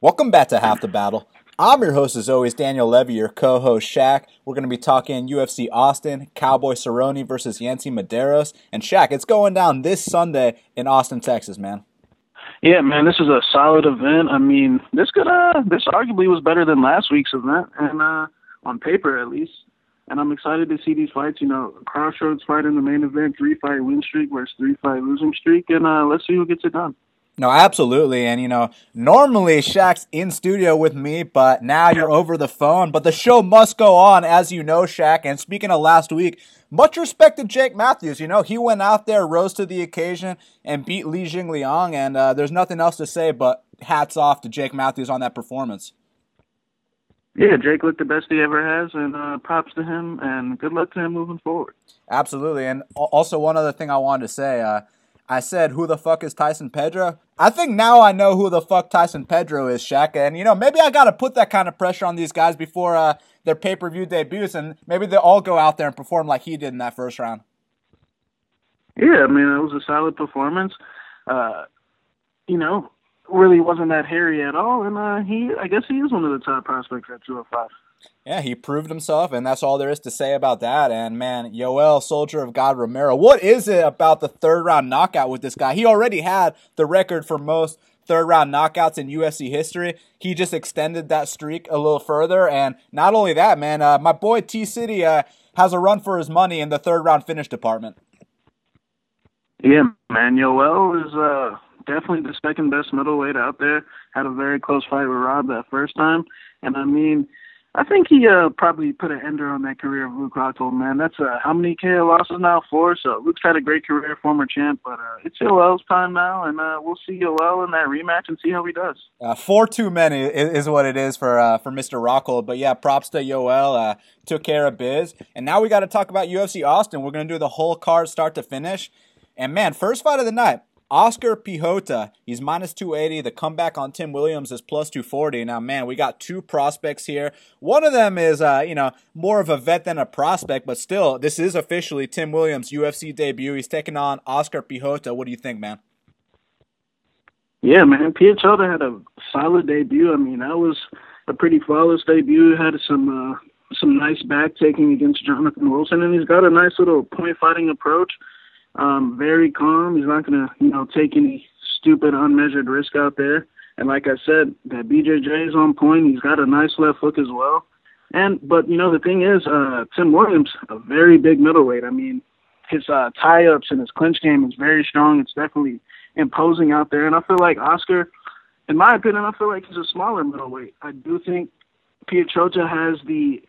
Welcome back to Half the Battle. I'm your host, as always, Daniel Levy, your co host, Shaq. We're going to be talking UFC Austin, Cowboy Cerrone versus Yancy Medeiros. And Shaq, it's going down this Sunday in Austin, Texas, man. Yeah, man, this is a solid event. I mean, this could uh this arguably was better than last week's event, and uh on paper at least. And I'm excited to see these fights. You know, Crossroads fight in the main event, three fight win streak versus three fight losing streak, and uh let's see who gets it done. No, absolutely. And, you know, normally Shaq's in studio with me, but now you're over the phone. But the show must go on, as you know, Shaq. And speaking of last week, much respect to Jake Matthews. You know, he went out there, rose to the occasion, and beat Li Jingliang. And uh, there's nothing else to say but hats off to Jake Matthews on that performance. Yeah, Jake looked the best he ever has, and uh, props to him, and good luck to him moving forward. Absolutely. And also, one other thing I wanted to say. Uh, I said, who the fuck is Tyson Pedro? I think now I know who the fuck Tyson Pedro is, Shaq. And, you know, maybe I got to put that kind of pressure on these guys before uh, their pay per view debuts, and maybe they all go out there and perform like he did in that first round. Yeah, I mean, it was a solid performance. Uh, you know, really wasn't that hairy at all. And uh, he, I guess he is one of the top prospects at 205 yeah, he proved himself, and that's all there is to say about that. And man, Yoel, Soldier of God Romero, what is it about the third round knockout with this guy? He already had the record for most third round knockouts in UFC history. He just extended that streak a little further. And not only that, man, uh, my boy T City uh, has a run for his money in the third round finish department. Yeah, man, Yoel is uh, definitely the second best middleweight out there. Had a very close fight with Rob that first time. And I mean, I think he uh, probably put an ender on that career of Luke Rockhold, man. That's uh, how many KO losses now? Four. So Luke's had a great career, former champ, but uh, it's Yoel's time now, and uh, we'll see Yoel in that rematch and see how he does. Uh, four too many is, what it is for uh, for Mr. Rockhold. But yeah, props to Yoel. Uh, took care of biz, and now we got to talk about UFC Austin. We're gonna do the whole card, start to finish. And man, first fight of the night. Oscar Piechota, he's minus 280. The comeback on Tim Williams is plus 240. Now, man, we got two prospects here. One of them is, uh, you know, more of a vet than a prospect, but still, this is officially Tim Williams' UFC debut. He's taking on Oscar Piechota. What do you think, man? Yeah, man, Piechota had a solid debut. I mean, that was a pretty flawless debut. Had some uh, some nice back taking against Jonathan Wilson, and he's got a nice little point fighting approach um, very calm. He's not going to, you know, take any stupid, unmeasured risk out there. And like I said, that BJJ is on point. He's got a nice left hook as well. And but you know the thing is, uh, Tim Williams, a very big middleweight. I mean, his uh, tie-ups and his clinch game is very strong. It's definitely imposing out there. And I feel like Oscar, in my opinion, I feel like he's a smaller middleweight. I do think Piechota has the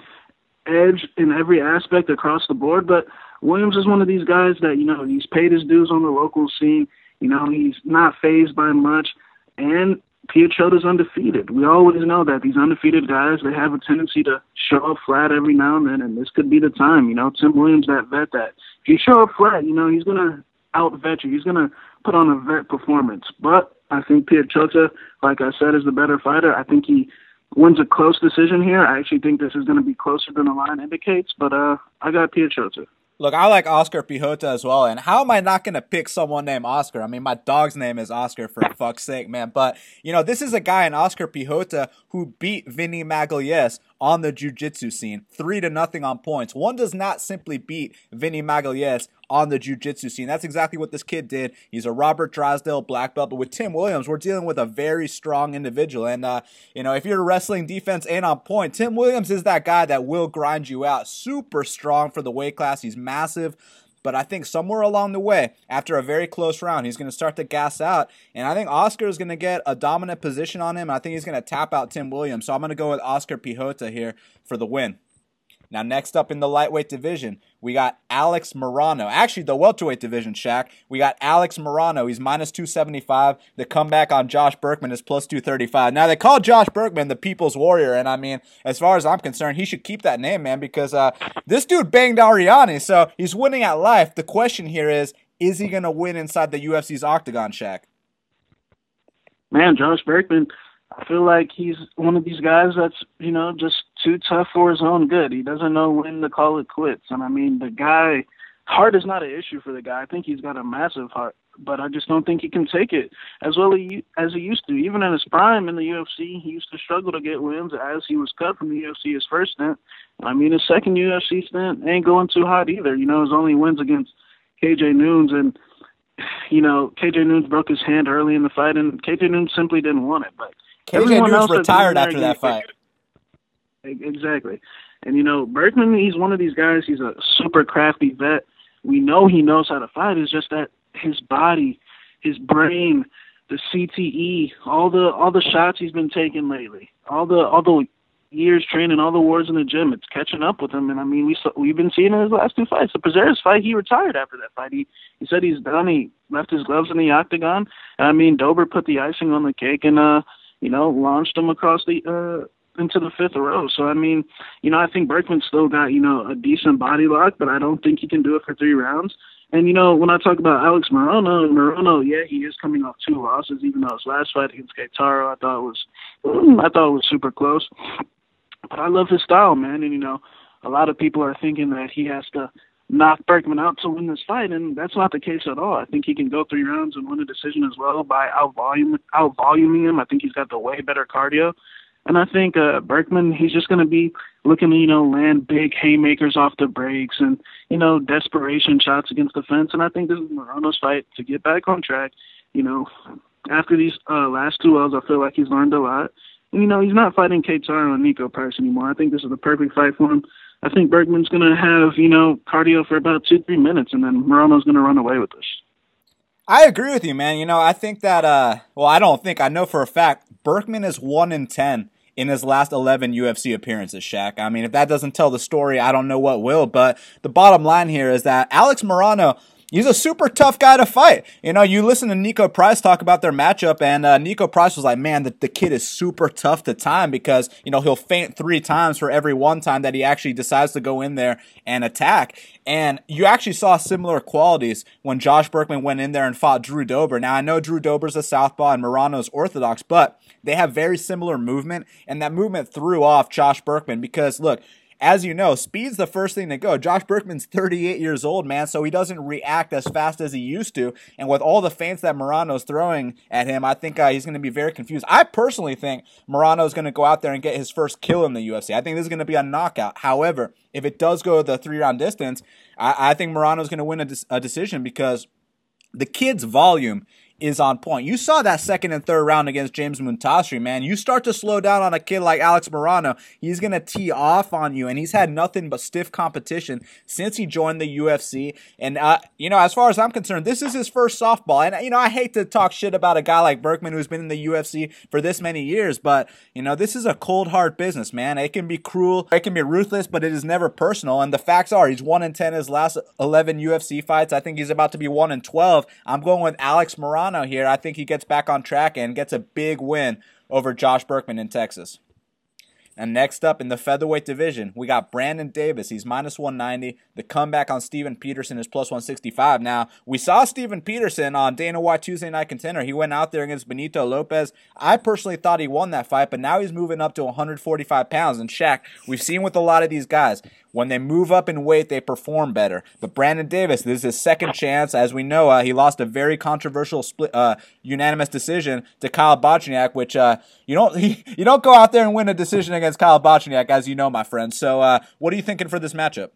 edge in every aspect across the board, but Williams is one of these guys that, you know, he's paid his dues on the local scene. You know, he's not phased by much. And Piechota's undefeated. We always know that these undefeated guys, they have a tendency to show up flat every now and then, and this could be the time. You know, Tim Williams, that vet, that if you show up flat, you know, he's to out vet you. He's to put on a vet performance. But I think Piechota, like I said, is the better fighter. I think he wins a close decision here. I actually think this is going to be closer than the line indicates, but uh, I got Piechota. Look, I like Oscar Piechota as well, and how am I not going to pick someone named Oscar? I mean, my dog's name is Oscar for fuck's sake, man. But you know, this is a guy in Oscar Piechota who beat Vinny Magalhaes on the jiu-jitsu scene, three to nothing on points. One does not simply beat Vinny Magalhaes on the jiu-jitsu scene. That's exactly what this kid did. He's a Robert Drysdale black belt, but with Tim Williams, we're dealing with a very strong individual. And uh, you know, if your wrestling defense ain't on point, Tim Williams is that guy that will grind you out. Super strong for the weight class. He's massive. But I think somewhere along the way, after a very close round, he's going to start to gas out. And I think Oscar is going to get a dominant position on him. I think he's going to tap out Tim Williams. So I'm going to go with Oscar Piechota here for the win. Now, next up in the lightweight division, we got Alex Morono. Actually, the welterweight division, Shaq. We got Alex Morono. He's minus 275. The comeback on Josh Burkman is plus 235. Now, they call Josh Burkman the People's Warrior. And I mean, as far as I'm concerned, he should keep that name, man, because uh, this dude banged Ariane. So he's winning at life. The question here is, is he going to win inside the UFC's octagon, Shaq? Man, Josh Burkman I feel like he's one of these guys that's, you know, just too tough for his own good. He doesn't know when to call it quits. And I mean, the guy, heart is not an issue for the guy. I think he's got a massive heart, but I just don't think he can take it as well as he used to. Even in his prime in the UFC, he used to struggle to get wins as he was cut from the UFC his first stint. I mean, his second UFC stint ain't going too hot either. You know, his only wins against KJ Noons and you know, KJ Noons broke his hand early in the fight, and KJ Noons simply didn't want it. But KJ Noons retired after that fight. Exactly. And you know, Burkman, he's one of these guys. He's a super crafty vet. We know he knows how to fight. It's just that his body, his brain, the CTE, all the all the shots he's been taking lately, all the all the years training, all the wars in the gym, it's catching up with him. And I mean, we saw, we've been seeing in his last two fights. The Prazeres fight, he retired after that fight. He he said he's done. He left his gloves in the octagon. And I mean, Dober put the icing on the cake and uh, you know, launched him across the uh into the fifth row. So I mean, you know, I think Burkman still got you know a decent body lock, but I don't think he can do it for three rounds. And you know, when I talk about Alex Morono, Morono, yeah, he is coming off two losses, even though his last fight against Gaetaro, I thought was, I thought it was super close. But I love his style, man. And you know, a lot of people are thinking that he has to knock Burkman out to win this fight, and that's not the case at all. I think he can go three rounds and win a decision as well by out volume out voluming him. I think he's got the way better cardio. And I think uh, Burkman, he's just going to be looking to, you know, land big haymakers off the breaks and, you know, desperation shots against the fence. And I think this is Morono's fight to get back on track. You know, after these uh, last two L's, I feel like he's learned a lot. And, you know, he's not fighting Kate Taro and Niko Price anymore. I think this is the perfect fight for him. I think Burkman's going to have, you know, cardio for about two, three minutes, and then Morono's going to run away with this. I agree with you, man. You know, I think that, uh, well, I don't think, I know for a fact, Burkman is 1 in 10 in his last 11 UFC appearances, Shaq. I mean, if that doesn't tell the story, I don't know what will. But the bottom line here is that Alex Morono he's a super tough guy to fight. You know, you listen to Niko Price talk about their matchup, and uh, Niko Price was like, man, the, the kid is super tough to time because, you know, he'll feint three times for every one time that he actually decides to go in there and attack. And you actually saw similar qualities when Josh Burkman went in there and fought Drew Dober. Now, I know Drew Dober's a southpaw and Morono's orthodox, but they have very similar movement, and that movement threw off Josh Burkman because, look, as you know, speed's the first thing to go. Josh Burkman's 38 years old, man, so he doesn't react as fast as he used to. And with all the feints that Morono's throwing at him, I think uh, he's going to be very confused. I personally think Morono's going to go out there and get his first kill in the UFC. I think this is going to be a knockout. However, if it does go the three round distance, I, I think Morono's going to win a, de- a decision because the kid's volume is on point. You saw that second and third round against James Moontasri, man. You start to slow down on a kid like Alex Morono, he's going to tee off on you, and he's had nothing but stiff competition since he joined the UFC. And, uh, you know, as far as I'm concerned, this is his first softball. And, you know, I hate to talk shit about a guy like Burkman who's been in the UFC for this many years, but, you know, this is a cold hard business, man. It can be cruel, it can be ruthless, but it is never personal. And the facts are, he's 1 in 10 his last 11 UFC fights. I think he's about to be 1 in 12. I'm going with Alex Here. I think he gets back on track and gets a big win over Josh Burkman in Texas. And next up in the featherweight division, we got Brandon Davis. He's minus 190. The comeback on Steven Peterson is plus 165. Now, we saw Steven Peterson on Dana White Tuesday Night Contender. He went out there against Benito Lopez. I personally thought he won that fight, but now he's moving up to 145 pounds. And Shaq, we've seen with a lot of these guys, when they move up in weight, they perform better. But Brandon Davis, this is his second chance. As we know, uh, he lost a very controversial split, uh, unanimous decision to Kyle Bochniak, which uh, you don't he, you don't go out there and win a decision against Kyle Bochniak, as you know, my friend. So, uh, what are you thinking for this matchup?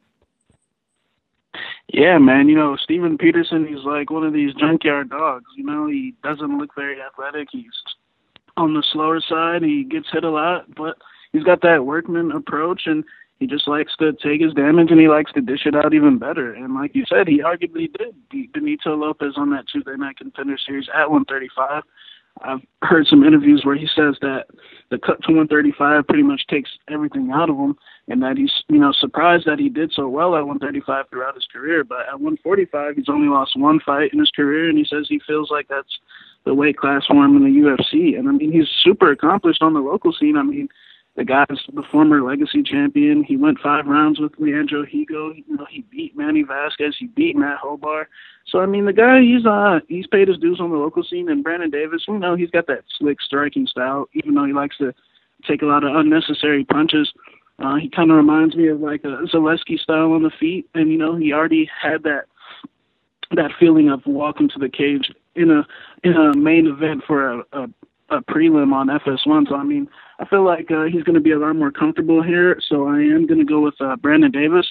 Yeah, man. You know, Steven Peterson, he's like one of these junkyard dogs. You know, he doesn't look very athletic. He's on the slower side. He gets hit a lot, but he's got that workman approach and he just likes to take his damage and he likes to dish it out even better. And like you said, he arguably did beat Benito Lopez on that Tuesday night contender series at 135. I've heard some interviews where he says that the cut to 135 pretty much takes everything out of him, and that he's you know surprised that he did so well at 135 throughout his career. But at 145, he's only lost one fight in his career, and he says he feels like that's the weight class for him in the UFC. And I mean, he's super accomplished on the local scene. I mean, the guy's the former legacy champion. He went five rounds with Leandro Higo. You know, he beat Manny Vasquez. He beat Matt Hobart. So I mean, the guy he's uh he's paid his dues on the local scene. And Brandon Davis, you know, he's got that slick striking style. Even though he likes to take a lot of unnecessary punches, uh, he kind of reminds me of like a Zaleski style on the feet. And you know, he already had that that feeling of walking to the cage in a in a main event for a, a, a prelim on FS1. So I mean, I feel like uh, he's going to be a lot more comfortable here. So I am going to go with uh, Brandon Davis.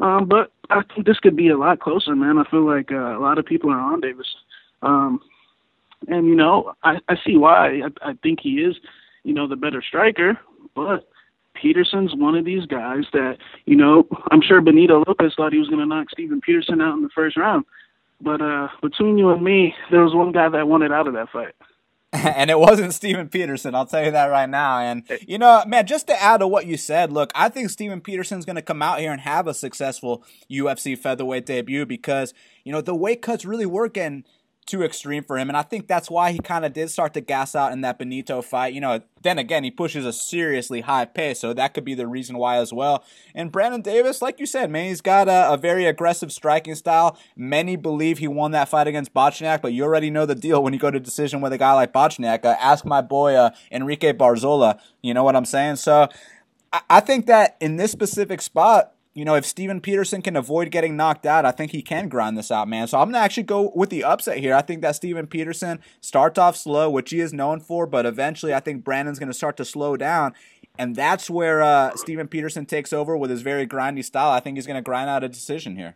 Um, but I think this could be a lot closer, man. I feel like uh, a lot of people are on Davis. Um, and you know, I, I see why. I, I think he is, you know, the better striker. But Peterson's one of these guys that, you know, I'm sure Benito Lopez thought he was going to knock Steven Peterson out in the first round. But uh, between you and me, there was one guy that wanted out of that fight. and it wasn't Steven Peterson, I'll tell you that right now. And, you know, man, just to add to what you said, look, I think Steven Peterson's going to come out here and have a successful UFC featherweight debut because, you know, the weight cuts really work and too extreme for him. And I think that's why he kind of did start to gas out in that Benito fight. You know, then again, he pushes a seriously high pace, so that could be the reason why as well. And Brandon Davis, like you said, man, he's got a, a very aggressive striking style. Many believe he won that fight against Bochniak, but you already know the deal when you go to decision with a guy like Bochniak. Uh, ask my boy uh, Enrique Barzola. You know what I'm saying? So I, I think that in this specific spot, you know, if Steven Peterson can avoid getting knocked out, I think he can grind this out, man. So I'm going to actually go with the upset here. I think that Steven Peterson starts off slow, which he is known for, but eventually I think Brandon's going to start to slow down. And that's where uh, Steven Peterson takes over with his very grindy style. I think he's going to grind out a decision here.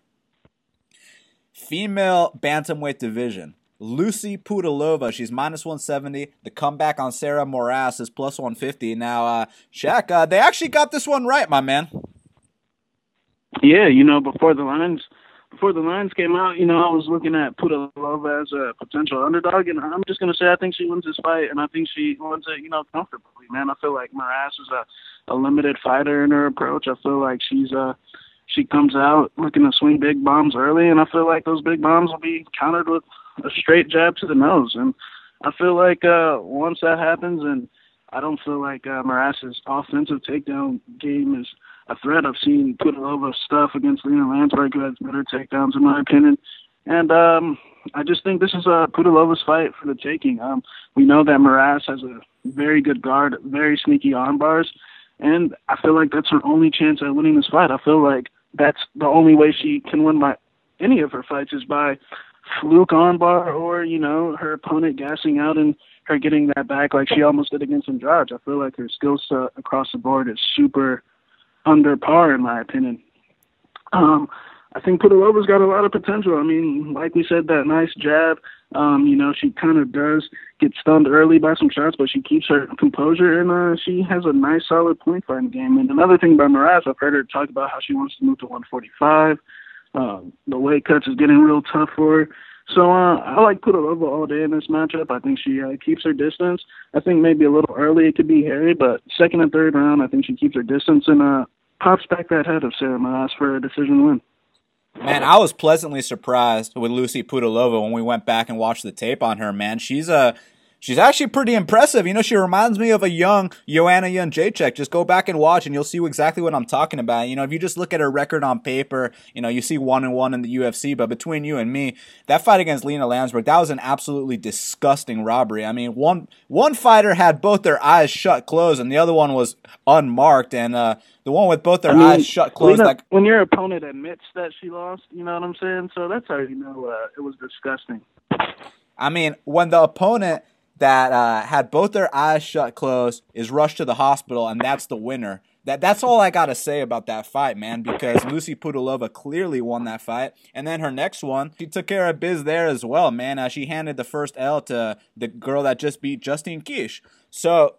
Female bantamweight division. Lucy Pudilova, she's minus 170. The comeback on Sarah Moras is plus 150. Now, uh, Shaq, uh, they actually got this one right, my man. Yeah, you know, before the lines before the lines came out, you know, I was looking at Pudilova as a potential underdog, and I'm just gonna say I think she wins this fight, and I think she wins it, you know, comfortably. Man, I feel like Moras is a a limited fighter in her approach. I feel like she's uh she comes out looking to swing big bombs early, and I feel like those big bombs will be countered with a straight jab to the nose, and I feel like uh once that happens, and I don't feel like uh, Moras's offensive takedown game is a threat. I've seen Pudilova stuff against Lena Landsberg, who has better takedowns in my opinion. And um, I just think this is a Pudilova's fight for the taking. Um, we know that Moras has a very good guard, very sneaky arm bars, and I feel like that's her only chance at winning this fight. I feel like that's the only way she can win by any of her fights is by fluke arm bar or you know her opponent gassing out and her getting that back like she almost did against Andrade. I feel like her skill set across the board is super under par in my opinion. Um, I think Pudilova's got a lot of potential. I mean, like we said, that nice jab. Um, you know, she kind of does get stunned early by some shots, but she keeps her composure and uh, she has a nice, solid point fighting game. And another thing about Moras, I've heard her talk about how she wants to move to 145. Um, the weight cuts is getting real tough for her. So uh, I like Pudilova all day in this matchup. I think she uh, keeps her distance. I think maybe a little early it could be hairy, but second and third round, I think she keeps her distance and uh, pops back that head of Sarah Moras for a decision win. Man, I was pleasantly surprised with Lucy Pudilova when we went back and watched the tape on her. Man, she's a she's actually pretty impressive. You know, she reminds me of a young Joanna Jędrzejczyk. Just go back and watch, and you'll see exactly what I'm talking about. You know, if you just look at her record on paper, you know, you see one and one in the UFC. But between you and me, that fight against Lena Landsberg, that was an absolutely disgusting robbery. I mean, one one fighter had both their eyes shut closed, and the other one was unmarked. And uh, the one with both their I mean, eyes shut closed, Lena, like when your opponent admits that she lost, you know what I'm saying? So that's how you know uh, it was disgusting. I mean, when the opponent that uh, had both their eyes shut closed is rushed to the hospital, and that's the winner. That that's all I gotta say about that fight, man. Because Lucy Pudilova clearly won that fight, and then her next one, she took care of biz there as well, man. She handed the first L to the girl that just beat Justine Kish. So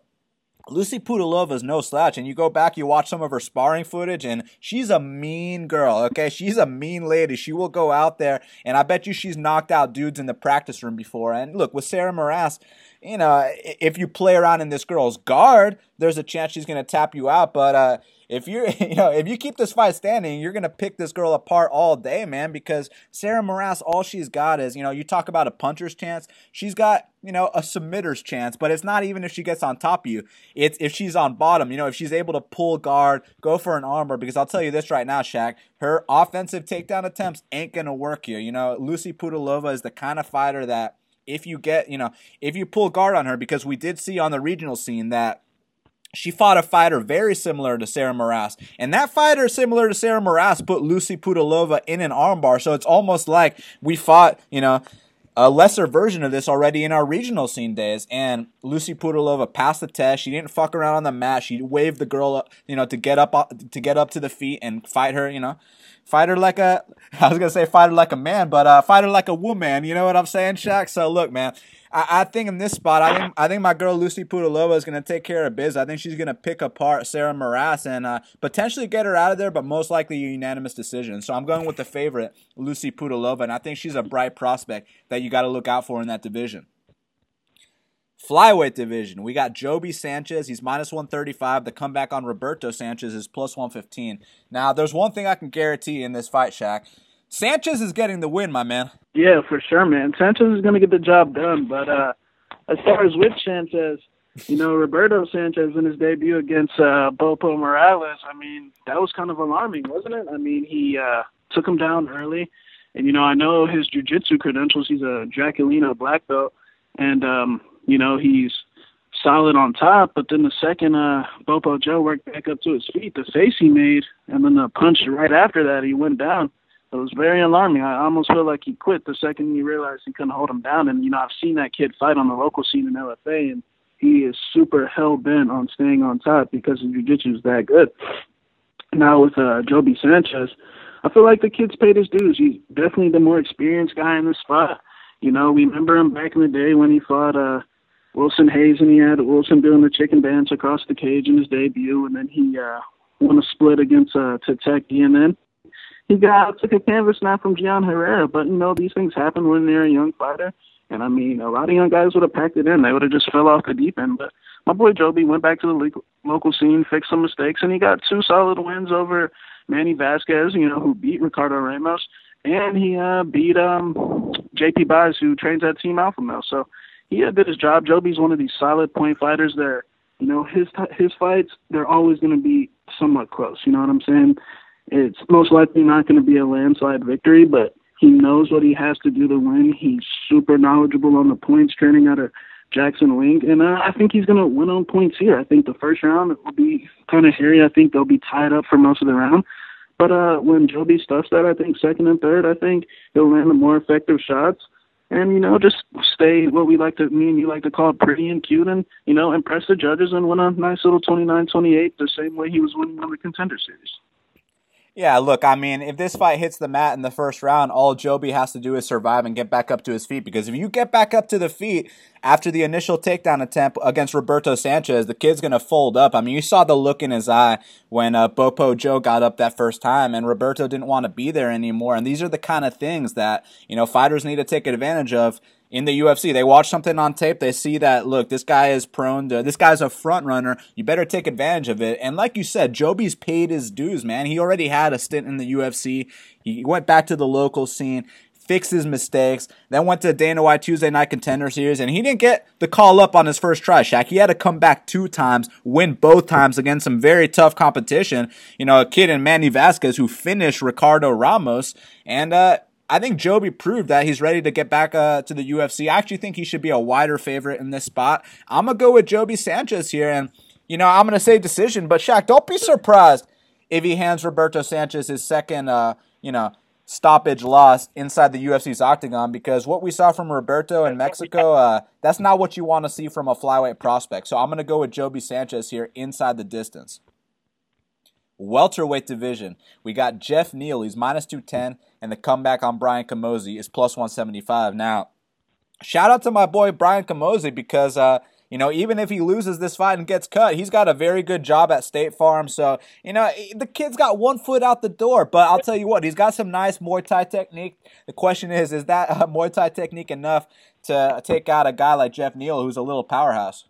Lucy Pudilova is no slouch, and you go back, you watch some of her sparring footage, and she's a mean girl. Okay, she's a mean lady. She will go out there, and I bet you she's knocked out dudes in the practice room before. And look, with Sarah Moras, you know, if you play around in this girl's guard, there's a chance she's to tap you out. But uh, if you you know if you keep this fight standing, you're gonna pick this girl apart all day, man. Because Sarah Moras, all she's got is you know you talk about a puncher's chance. She's got you know a submitter's chance, but it's not even if she gets on top of you. It's if she's on bottom. You know if she's able to pull guard, go for an armbar. Because I'll tell you this right now, Shaq, her offensive takedown attempts ain't gonna work here. You know Lucy Pudilova is the kind of fighter that if you get you know if you pull guard on her, because we did see on the regional scene that she fought a fighter very similar to Sarah Moras. And that fighter, similar to Sarah Moras, put Lucy Pudilova in an armbar. So it's almost like we fought, you know, a lesser version of this already in our regional scene days. And Lucy Pudilova passed the test. She didn't fuck around on the mat. She waved the girl, up, you know, to get up to get up to the feet and fight her. You know, fight her like a I was gonna say fighter like a man, but uh, fighter like a woman. You know what I'm saying, Shaq? So look, man. I, I think in this spot, I think I think my girl Lucy Pudilova is going to take care of biz. I think she's going to pick apart Sarah Moras and uh, potentially get her out of there, but most likely a unanimous decision. So I'm going with the favorite, Lucy Pudilova, and I think she's a bright prospect that you got to look out for in that division. Flyweight division, we got Joby Sanchez. He's minus 135. The comeback on Roberto Sanchez is plus 115. Now, there's one thing I can guarantee in this fight, Shaq. Sanchez is getting the win, my man. Yeah, for sure, man. Sanchez is going to get the job done. But uh, as far as with Sanchez, you know, Roberto Sanchez in his debut against uh, Bopo Morales, I mean, that was kind of alarming, wasn't it? I mean, he uh, took him down early. And, you know, I know his jiu-jitsu credentials. He's a Draculino black belt. And, um, you know, he's solid on top. But then the second uh, Bopo Joe worked back up to his feet, the face he made, and then the punch right after that, he went down it was very alarming. I almost feel like he quit the second he realized he couldn't hold him down. And you know, I've seen that kid fight on the local scene in LFA, and he is super hell bent on staying on top because his jiu-jitsu is that good. Now with uh, Joby Sanchez, I feel like the kid's paid his dues. He's definitely the more experienced guy in the spot. You know, we remember him back in the day when he fought uh, Wilson Hayes, and he had Wilson doing the chicken dance across the cage in his debut, and then he uh, won a split against uh, Tateki, and then he got took a canvas snap from Geane Herrera. But you know, these things happen when they're a young fighter. And I mean, a lot of young guys would have packed it in. They would have just fell off the deep end. But my boy Joby went back to the local scene, fixed some mistakes, and he got two solid wins over Manny Vasquez, you know, who beat Ricardo Ramos, and he uh, beat um, JP Buys, who trains at Team Alpha Male. So he did his job. Joby's one of these solid point fighters there. you know, his his fights they're always going to be somewhat close. You know what I'm saying? It's most likely not going to be a landslide victory, but he knows what he has to do to win. He's super knowledgeable on the points, training out of Jackson Wink, and uh, I think he's going to win on points here. I think the first round will be kind of hairy. I think they'll be tied up for most of the round. But uh, when Joby stuffs that, I think second and third, I think he'll land the more effective shots. And, you know, just stay what we like to, me and you like to call pretty and cute and, you know, impress the judges and win a nice little 29-28 the same way he was winning on the contender series. Yeah, look, I mean, if this fight hits the mat in the first round, all Joby has to do is survive and get back up to his feet. Because if you get back up to the feet after the initial takedown attempt against Roberto Sanchez, the kid's going to fold up. I mean, you saw the look in his eye when uh, Bopo Joe got up that first time, and Roberto didn't want to be there anymore. And these are the kind of things that, you know, fighters need to take advantage of in the UFC. They watch something on tape, they see that look, this guy is prone to this guy's a front runner. You better take advantage of it. And like you said, Joby's paid his dues, man. He already had a stint in the UFC. He went back to the local scene, fixed his mistakes, then went to Dana White Tuesday Night Contender Series, and he didn't get the call up on his first try, Shaq. He had to come back two times, win both times against some very tough competition. You know, a kid in Manny Vasquez who finished Ricardo Ramos, and uh I think Joby proved that he's ready to get back uh, to the UFC. I actually think he should be a wider favorite in this spot. I'm gonna go with Joby Sanchez here, and you know I'm gonna say decision. But Shaq, don't be surprised if he hands Roberto Sanchez his second, uh, you know, stoppage loss inside the UFC's octagon because what we saw from Roberto in Mexico, uh, that's not what you want to see from a flyweight prospect. So I'm gonna go with Joby Sanchez here inside the distance welterweight division. We got Jeff Neal, he's minus 210, and the comeback on Brian Camozzi is plus 175. Now, shout out to my boy Brian Camozzi because, uh, you know, even if he loses this fight and gets cut, he's got a very good job at State Farm. So, you know, the kid's got one foot out the door. But I'll tell you what, he's got some nice Muay Thai technique. The question is, is that uh, Muay Thai technique enough to take out a guy like Jeff Neal, who's a little powerhouse?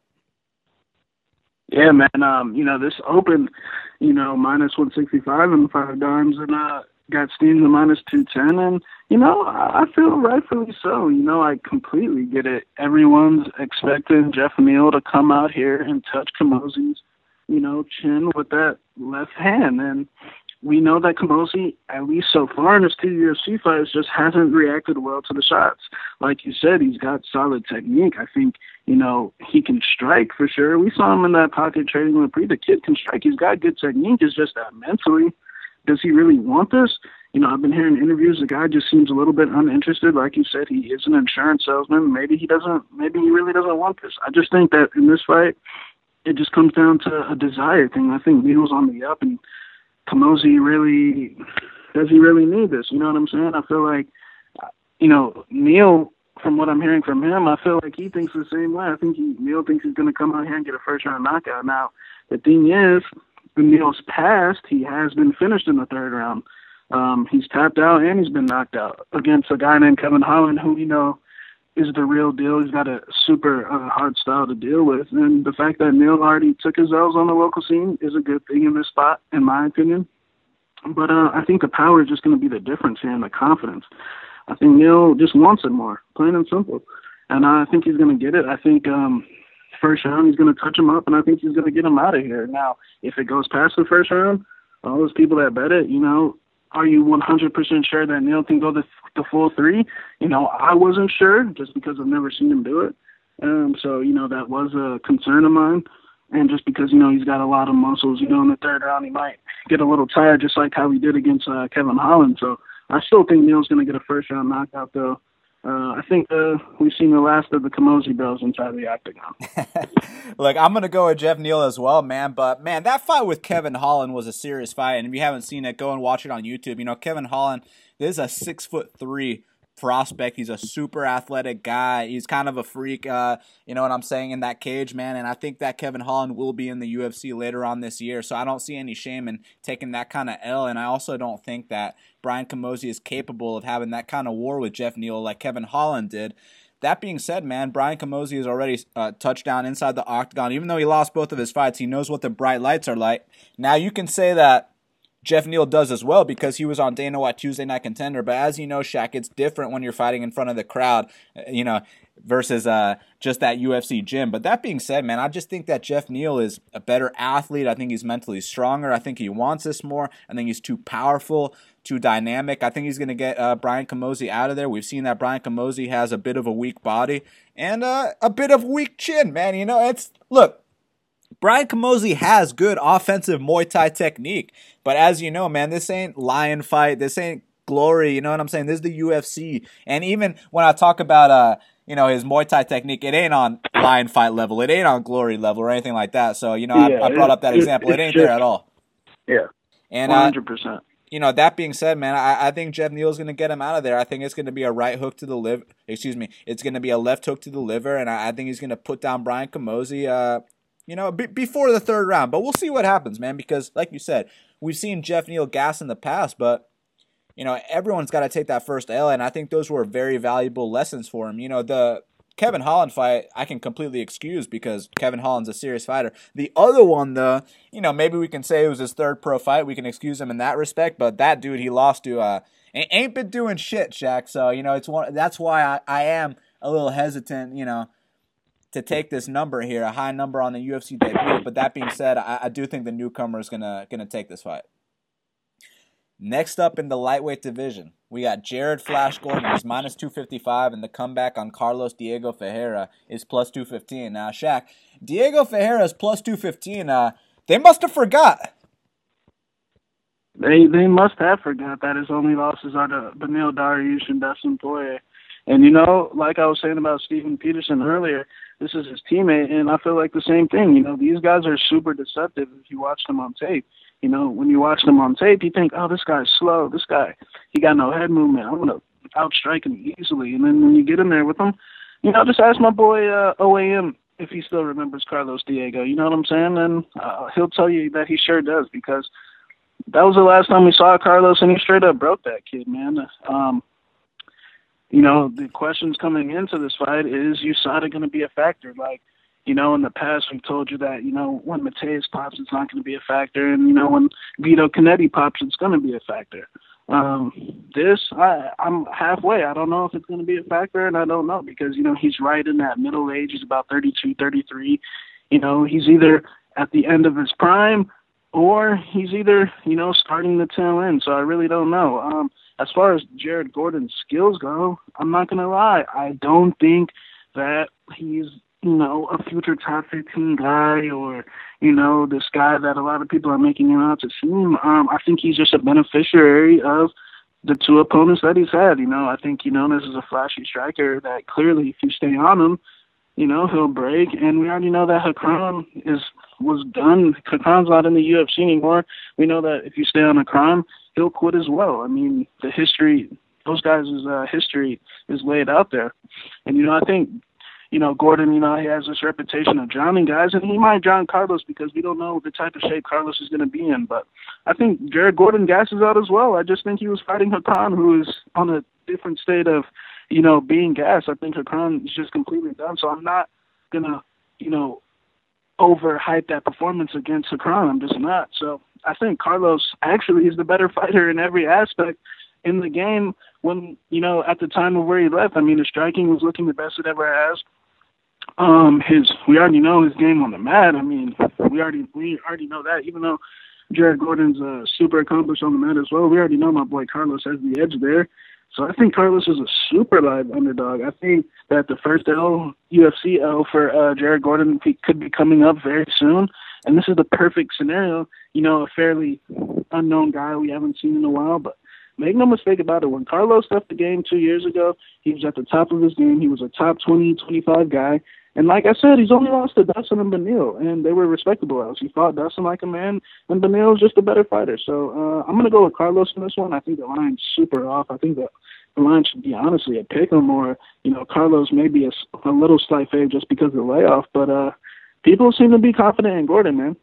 Yeah, man. Um, you know, this open you know, minus 165 and five dimes and uh, got steamed to minus 210. And, you know, I feel rightfully so. You know, I completely get it. Everyone's expecting Jeff Neal to come out here and touch Camozzi's, you know, chin with that left hand. And we know that Camozzi, at least so far in his two UFC fights, just hasn't reacted well to the shots. Like you said, he's got solid technique. I think, you know, he can strike for sure. We saw him in that pocket trading with Pre. The kid can strike. He's got good technique. It's just that mentally, does he really want this? You know, I've been hearing interviews. The guy just seems a little bit uninterested. Like you said, he is an insurance salesman. Maybe he doesn't. Maybe he really doesn't want this. I just think that in this fight, it just comes down to a desire thing. I think Neal's on the up, and Camozzi really does he really need this? You know what I'm saying? I feel like, you know, Neal. From what I'm hearing from him, I feel like he thinks the same way. I think he, Neal thinks he's going to come out here and get a first round knockout. Now, the thing is, Neal's past, he has been finished in the third round. Um, he's tapped out and he's been knocked out against a guy named Kevin Holland, who you know is the real deal. He's got a super uh, hard style to deal with, and the fact that Neal already took his L's on the local scene is a good thing in this spot, in my opinion. But uh, I think the power is just going to be the difference here and the confidence. I think Neal just wants it more, plain and simple, and I think he's going to get it. I think um, first round he's going to touch him up, and I think he's going to get him out of here. Now, if it goes past the first round, all those people that bet it, you know, are you 100% sure that Neal can go the, the full three? You know, I wasn't sure just because I've never seen him do it. Um, so, you know, that was a concern of mine. And just because, you know, he's got a lot of muscles, you know, in the third round, he might get a little tired, just like how he did against uh, Kevin Holland. So I still think Neal's going to get a first round knockout, though. Uh, I think uh, we've seen the last of the Camozzi Bros inside the octagon. Look, I'm going to go with Jeff Neal as well, man. But, man, that fight with Kevin Holland was a serious fight. And if you haven't seen it, go and watch it on YouTube. You know, Kevin Holland, this is a six foot three prospect. He's a super athletic guy. He's kind of a freak, uh, you know what I'm saying, in that cage, man. And I think that Kevin Holland will be in the UFC later on this year. So I don't see any shame in taking that kind of L. And I also don't think that Brian Camozzi is capable of having that kind of war with Jeff Neal like Kevin Holland did. That being said, man, Brian Camozzi has already uh, touched down inside the octagon. Even though he lost both of his fights, he knows what the bright lights are like. Now you can say that Jeff Neal does as well because he was on Dana White Tuesday Night Contender. But as you know, Shaq, it's different when you're fighting in front of the crowd, uh, you know, versus uh, just that UFC gym. But that being said, man, I just think that Jeff Neal is a better athlete. I think he's mentally stronger. I think he wants this more. I think he's too powerful, too dynamic. I think he's going to get uh, Brian Camozzi out of there. We've seen that Brian Camozzi has a bit of a weak body and uh, a bit of weak chin, man. You know, it's look. Brian Camozzi has good offensive Muay Thai technique, but as you know, man, this ain't lion fight. This ain't glory. You know what I'm saying? This is the UFC, and even when I talk about uh, you know, his Muay Thai technique, it ain't on lion fight level. It ain't on glory level or anything like that. So you know, yeah, I, I, brought up that example. It, it ain't there at all. Yeah, and uh, hundred percent you know, that being said, man, I, I think Jeff Neal's going to get him out of there. I think it's going to be a right hook to the liver. Excuse me. It's going to be a left hook to the liver, and I, I think he's going to put down Brian Camozzi, uh, you know, b- before the third round. But we'll see what happens, man, because like you said, we've seen Jeff Neal gas in the past, but you know, everyone's got to take that first L, and I think those were very valuable lessons for him. You know, the Kevin Holland fight, I can completely excuse because Kevin Holland's a serious fighter. The other one, though, you know, maybe we can say it was his third pro fight. We can excuse him in that respect, but that dude he lost to uh, ain't been doing shit, Shaq. So you know, it's one. That's why I, I am a little hesitant. You know, to take this number here, a high number on the UFC debut. But that being said, I, I do think the newcomer is gonna gonna take this fight. Next up in the lightweight division, we got Jared Flash Gordon, who's minus 255, and the comeback on Carlos Diego Ferreira is plus 215. Now, Shaq, Diego Ferreira is plus 215. Uh, they must have forgot. They they must have forgot that his only losses are to Beneil Dariush and Dustin Poirier. And you know, like I was saying about Steven Peterson earlier, this is his teammate, and I feel like the same thing. You know, these guys are super deceptive if you watch them on tape. You know, when you watch them on tape, you think, oh, this guy's slow. This guy, he got no head movement. I'm gonna outstrike him easily. And then when you get in there with him, you know, just ask my boy uh, OAM if he still remembers Carlos Diego. You know what I'm saying? And uh, he'll tell you that he sure does because that was the last time we saw Carlos, and he straight up broke that kid, man. Um, you know, the questions coming into this fight is USADA going to be a factor? Like, you know, in the past we've told you that, you know, when Matheus pops, it's not going to be a factor, and you know, when Vito Canetti pops, it's going to be a factor. Um, this, I, I'm halfway. I don't know if it's going to be a factor, and I don't know because you know he's right in that middle age. He's about 32, 33. You know, he's either at the end of his prime or he's either you know starting the tail end. So I really don't know. Um, as far as Jared Gordon's skills go, I'm not gonna lie. I don't think that he's you know a future top 15 guy or you know this guy that a lot of people are making him out to seem. Um, I think he's just a beneficiary of the two opponents that he's had. You know, I think you know this is a flashy striker that clearly, if you stay on him, you know he'll break. And we already know that Akram is was done. Akram's not in the UFC anymore. We know that if you stay on Akram, he'll quit as well. I mean, the history, those guys' uh, history is laid out there. And you know, I think you know, Gordon, you know, he has this reputation of drowning guys, and he might drown Carlos because we don't know the type of shape Carlos is going to be in. But I think Jared Gordon gasses out as well. I just think he was fighting Hacran, who is on a different state of, you know, being gas. I think Hacran is just completely done. So I'm not to, you know, overhype that performance against Hacran. I'm just not. So I think Carlos actually is the better fighter in every aspect in the game when you know at the time of where he left. I mean, his striking was looking the best it ever has. Um, his we already know his game on the mat. I mean, we already we already know that. Even though Jared Gordon's uh, super accomplished on the mat as well, we already know my boy Carlos has the edge there. So I think Carlos is a super live underdog. I think that the first L UFC L for uh, Jared Gordon could be coming up very soon, and this is the perfect scenario. You know, a fairly unknown guy we haven't seen in a while, but make no mistake about it. When Carlos left the game two years ago, he was at the top of his game. He was a top 20, 25 guy. And like I said, he's only lost to Dustin and Beneil, and they were respectable outs. He fought Dustin like a man, and Beneil was just a better fighter. So uh, I'm going to go with Carlos in this one. I think the line's super off. I think that the line should be honestly a pick 'em, or you know, Carlos may be a, a little slight fave just because of the layoff. But uh, people seem to be confident in Gordon, man.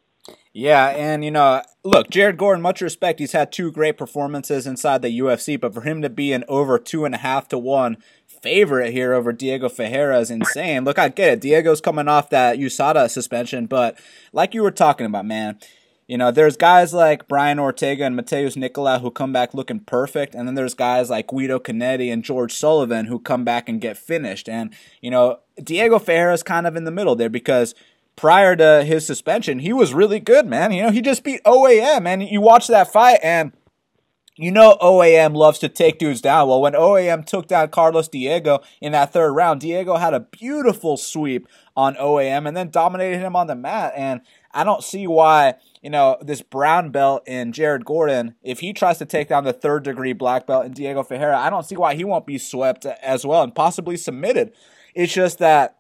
Yeah, and you know, look, Jared Gordon, much respect. He's had two great performances inside the UFC, but for him to be an over two and a half to one favorite here over Diego Ferreira is insane. Look, I get it. Diego's coming off that USADA suspension, but like you were talking about, man, you know, there's guys like Brian Ortega and Matheus Nicolau who come back looking perfect, and then there's guys like Guido Canetti and George Sullivan who come back and get finished. And, you know, Diego Ferreira's kind of in the middle there because – prior to his suspension, he was really good, man. You know, he just beat OAM, and you watch that fight, and you know OAM loves to take dudes down. Well, when OAM took down Carlos Diego in that third round, Diego had a beautiful sweep on OAM and then dominated him on the mat. And I don't see why, you know, this brown belt in Jared Gordon, if he tries to take down the third degree black belt in Diego Ferreira, I don't see why he won't be swept as well and possibly submitted. It's just that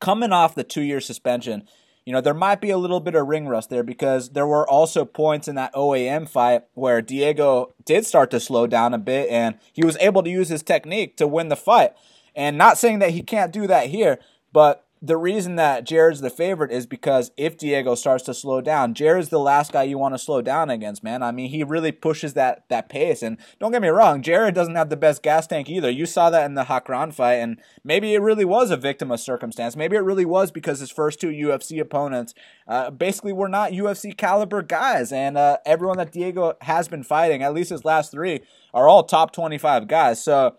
coming off the two year suspension, you know, there might be a little bit of ring rust there because there were also points in that OAM fight where Diego did start to slow down a bit and he was able to use his technique to win the fight. And not saying that he can't do that here, but the reason that Jared's the favorite is because if Diego starts to slow down, Jared's the last guy you want to slow down against, man. I mean, he really pushes that that pace. And don't get me wrong, Jared doesn't have the best gas tank either. You saw that in the Hacran fight, and maybe it really was a victim of circumstance. Maybe it really was because his first two UFC opponents uh, basically were not UFC caliber guys, and uh, everyone that Diego has been fighting, at least his last three, are all top twenty five guys. So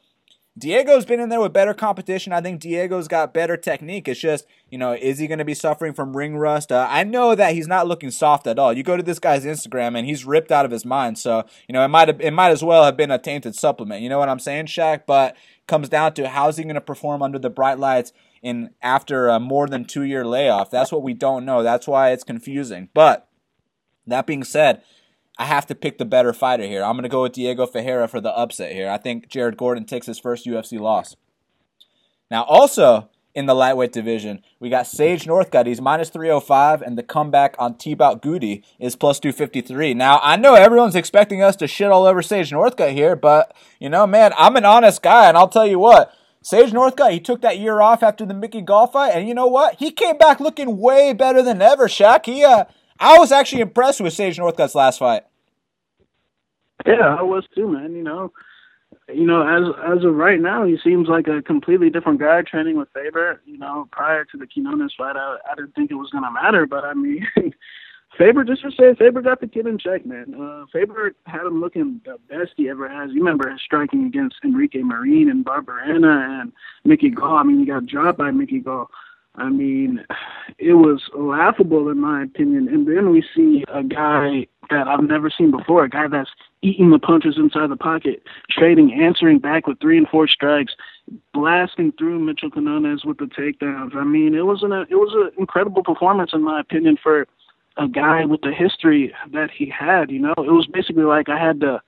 Diego's been in there with better competition. I think Diego's got better technique. It's just, you know, is he going to be suffering from ring rust? Uh, I know that he's not looking soft at all. You go to this guy's Instagram and he's ripped out of his mind. So, you know, it might have, it might as well have been a tainted supplement. You know what I'm saying, Shaq? But comes down to how's he going to perform under the bright lights in after a more than two year layoff. That's what we don't know. That's why it's confusing. But that being said, I have to pick the better fighter here. I'm going to go with Diego Ferreira for the upset here. I think Jared Gordon takes his first UFC loss. Now, also in the lightweight division, we got Sage Northcutt. He's minus 305, and the comeback on Thibault Gouti is plus 253. Now, I know everyone's expecting us to shit all over Sage Northcutt here, but, you know, man, I'm an honest guy, and I'll tell you what. Sage Northcutt, he took that year off after the Mickey Gall fight, and you know what? He came back looking way better than ever, Shaq. He, uh, I was actually impressed with Sage Northcutt's last fight. Yeah, I was too, man. You know, you know, as as of right now, he seems like a completely different guy training with Faber. You know, prior to the Quinones fight, I, I didn't think it was gonna matter, but I mean, Faber just to say, Faber got the kid in check, man. Uh, Faber had him looking the best he ever has. You remember his striking against Enrique Marine and Barberena and Mickey Gall. I mean, he got dropped by Mickey Gall. I mean, it was laughable in my opinion. And then we see a guy that I've never seen before, a guy that's eating the punches inside the pocket, trading, answering back with three and four strikes, blasting through Mitchell Quinones with the takedowns. I mean, it was an uh, it was an incredible performance in my opinion for a guy with the history that he had. You know, it was basically like I had to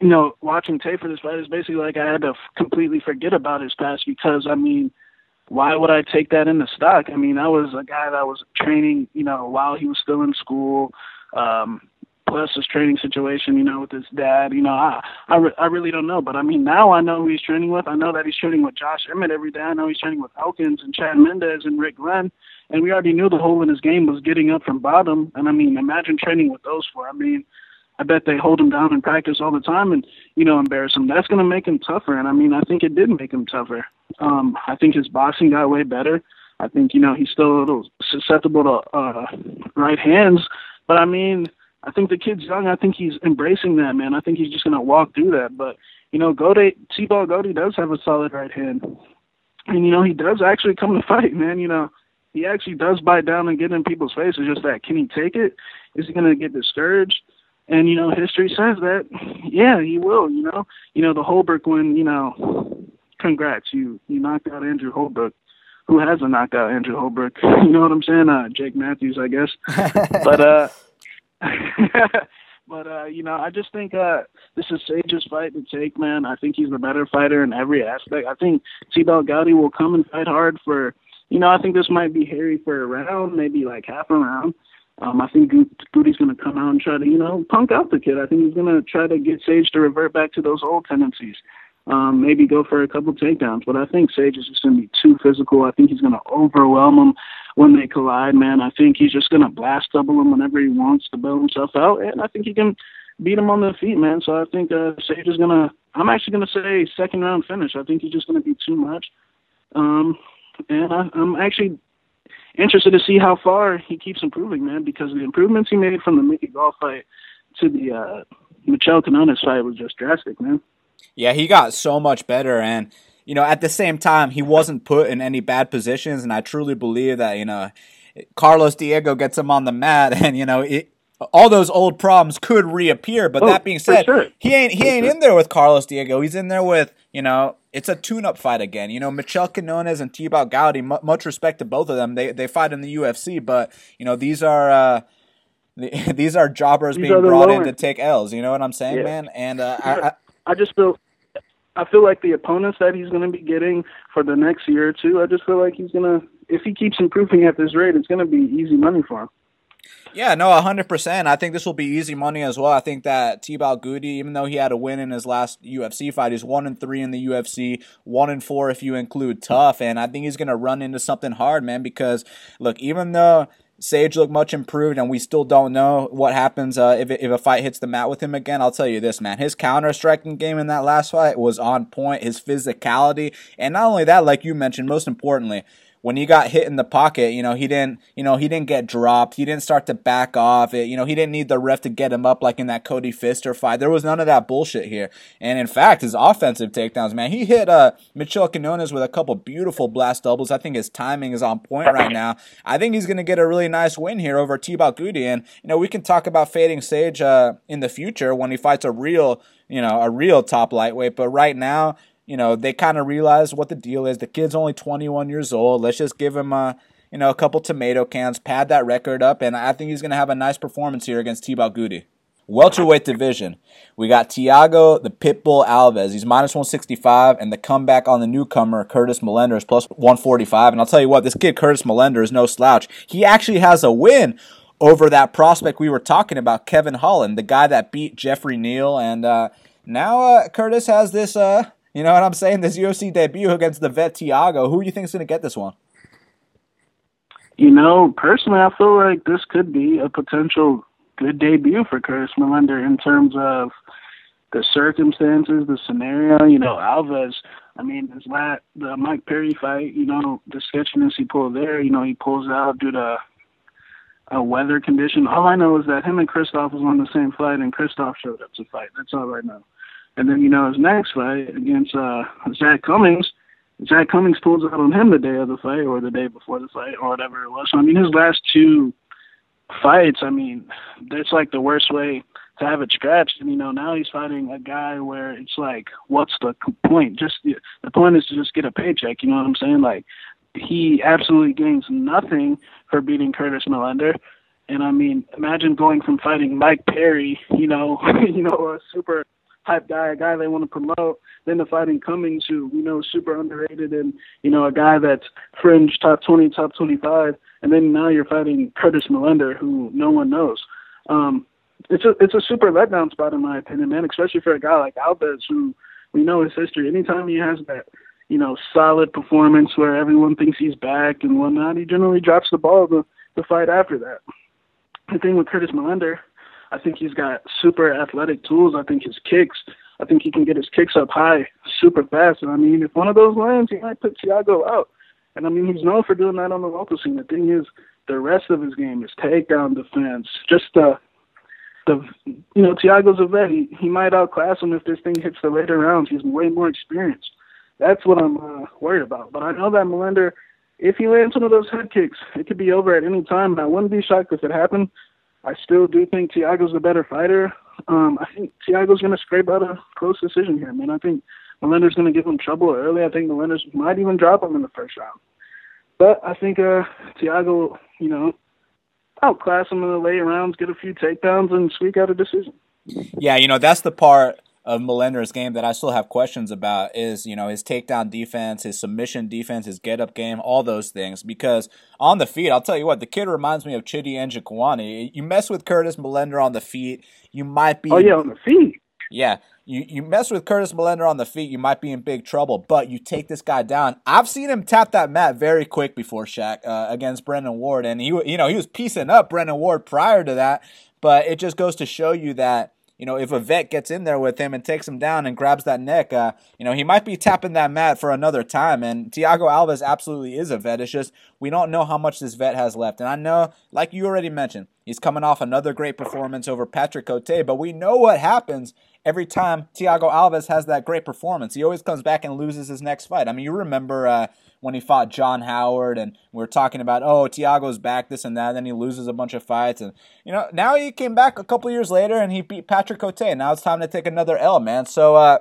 you know, watching tape for this fight is basically like I had to f- completely forget about his past because I mean, why would I take that into stock? I mean, I was a guy that was training, you know, while he was still in school. Um, plus his training situation, you know, with his dad. You know, I I, re- I really don't know, but I mean, now I know who he's training with. I know that he's training with Josh Emmett every day. I know he's training with Elkins and Chad Mendes and Rick Glenn, and we already knew the hole in his game was getting up from bottom. And I mean, imagine training with those four. I mean, I bet they hold him down in practice all the time and, you know, embarrass him. That's going to make him tougher. And I mean, I think it did make him tougher. Um, I think his boxing got way better. I think, you know, he's still a little susceptible to uh, right hands. But I mean, I think the kid's young. I think he's embracing that, man. I think he's just going to walk through that. But, you know, Gouti, Thibault Gouti does have a solid right hand. And, you know, he does actually come to fight, man. You know, he actually does bite down and get in people's faces. Just that, can he take it? Is he going to get discouraged? And you know, history says that, yeah, he will. You know, you know the Holbrook one. You know, congrats, you you knocked out Andrew Holbrook. Who hasn't knocked out Andrew Holbrook? You know what I'm saying? Uh, Jake Matthews, I guess. but uh, but uh, you know, I just think uh, this is Sage's fight to take, man. I think he's the better fighter in every aspect. I think Thibault Gouti will come and fight hard for. You know, I think this might be hairy for a round, maybe like half a round. Um, I think Gouti's going to come out and try to, you know, punk out the kid. I think he's going to try to get Sage to revert back to those old tendencies. Um, maybe go for a couple takedowns, but I think Sage is just going to be too physical. I think he's going to overwhelm him when they collide, man. I think he's just going to blast double him whenever he wants to bail himself out, and I think he can beat him on the feet, man. So I think uh, Sage is going to. I'm actually going to say second round finish. I think he's just going to be too much. Um, and I, I'm actually interested to see how far he keeps improving, man, because the improvements he made from the Mickey Gall fight to the uh, Michel Quinones fight was just drastic, man. Yeah, he got so much better, and you know, at the same time, he wasn't put in any bad positions, and I truly believe that you know, Carlos Diego gets him on the mat, and you know, it, all those old problems could reappear. But oh, that being said, sure. he ain't he ain't in there with Carlos Diego. He's in there with you know it's a tune-up fight again. You know, Michel Quinones and Thibault Gouti. M- much respect to both of them. They they fight in the UFC, but you know these are. Uh, these are jobbers these being are brought in to take L's. You know what I'm saying, yeah. man? And uh, I, I, I just feel I feel like the opponents that he's going to be getting for the next year or two, I just feel like he's going to, if he keeps improving at this rate, it's going to be easy money for him. Yeah, no, 100%. I think this will be easy money as well. I think that Thibault Gouti, even though he had a win in his last UFC fight, he's 1 and 3 in the UFC, 1 and 4 if you include tough, and I think he's going to run into something hard, man, because look, even though Sage looked much improved, and we still don't know what happens uh, if if a fight hits the mat with him again. I'll tell you this, man. His counter striking game in that last fight was on point. His physicality, and not only that, like you mentioned, most importantly, when he got hit in the pocket, you know, he didn't, you know, he didn't get dropped. He didn't start to back off. It, you know, he didn't need the ref to get him up like in that Cody Pfister fight. There was none of that bullshit here. And in fact, his offensive takedowns, man, he hit uh Michel Quinones with a couple beautiful blast doubles. I think his timing is on point right now. I think he's going to get a really nice win here over Thibault Gouti. And, you know, we can talk about fading Sage uh, in the future when he fights a real, you know, a real top lightweight. But right now, you know, they kind of realize what the deal is. The kid's only 21 years old. Let's just give him a, you know, a couple tomato cans, pad that record up, and I think he's going to have a nice performance here against Thibault Gouti. Welterweight division. We got Thiago the Pitbull Alves. He's minus 165, and the comeback on the newcomer, Curtis Millender, is plus 145. And I'll tell you what, this kid, Curtis Millender, is no slouch. He actually has a win over that prospect we were talking about, Kevin Holland, the guy that beat Jeffrey Neal. And uh, now uh, Curtis has this. Uh, you know what I'm saying? This UFC debut against the vet Thiago. Who do you think is going to get this one? You know, personally, I feel like this could be a potential good debut for Curtis Millender in terms of the circumstances, the scenario. You know, Alves. I mean, this lat the Mike Perry fight. You know, the sketchiness he pulled there. You know, he pulls out due to a weather condition. All I know is that him and Christoph was on the same flight, and Christoph showed up to fight. That's all I know. And then, you know, his next fight against uh, Zak Cummings, Zak Cummings pulls out on him the day of the fight or the day before the fight or whatever it was. So I mean, his last two fights, I mean, that's like the worst way to have it scratched. And you know, now he's fighting a guy where it's like, what's the point? Just the point is to just get a paycheck. You know what I'm saying? Like, he absolutely gains nothing for beating Curtis Millender. And I mean, imagine going from fighting Mike Perry, you know, you know, a super hype guy, a guy they want to promote, then the fighting Cummings, who you know super underrated, and you know a guy that's fringe top 20, top 25, and then now you're fighting Curtis Millender, who no one knows. Um, it's a it's a super letdown spot in my opinion, man. Especially for a guy like Alves, who we know his history. Anytime he has that you know solid performance where everyone thinks he's back and whatnot, he generally drops the ball the the fight after that. The thing with Curtis Millender, I think he's got super athletic tools. I think his kicks, I think he can get his kicks up high super fast. And I mean, if one of those lands, he might put Thiago out. And I mean, he's known for doing that on the local scene. The thing is, the rest of his game is takedown defense, just the the you know Thiago's a vet. He he might outclass him if this thing hits the later rounds. He's way more experienced. That's what I'm uh, worried about. But I know that Millender, if he lands one of those head kicks, it could be over at any time. And I wouldn't be shocked if it happened. I still do think Thiago's the better fighter. Um, I think Thiago's going to scrape out a close decision here, man. I think Millender's going to give him trouble early. I think Millender's might even drop him in the first round. But I think uh, Thiago, you know, outclass him in the late rounds, get a few takedowns, and squeak out a decision. Yeah, you know that's the part of Millender's game that I still have questions about is, you know, his takedown defense, his submission defense, his get up game, all those things. Because on the feet, I'll tell you what, the kid reminds me of Chidi Njokuani. You mess with Curtis Millender on the feet, you might be. Oh, yeah, on the feet. Yeah. You, you mess with Curtis Millender on the feet, you might be in big trouble. But you take this guy down. I've seen him tap that mat very quick before Shaq uh, against Brendan Ward, and he you know he was piecing up Brendan Ward prior to that. But it just goes to show you that you know, if a vet gets in there with him and takes him down and grabs that neck, uh, you know, he might be tapping that mat for another time. And Thiago Alves absolutely is a vet. It's just we don't know how much this vet has left. And I know, like you already mentioned, he's coming off another great performance over Patrick Cote, but we know what happens every time Thiago Alves has that great performance. He always comes back and loses his next fight. I mean, you remember uh, when he fought John Howard, and we are talking about, oh, Thiago's back, this and that. Then he loses a bunch of fights, and you know, now he came back a couple years later and he beat Patrick Cote. And now it's time to take another L, man. So, uh,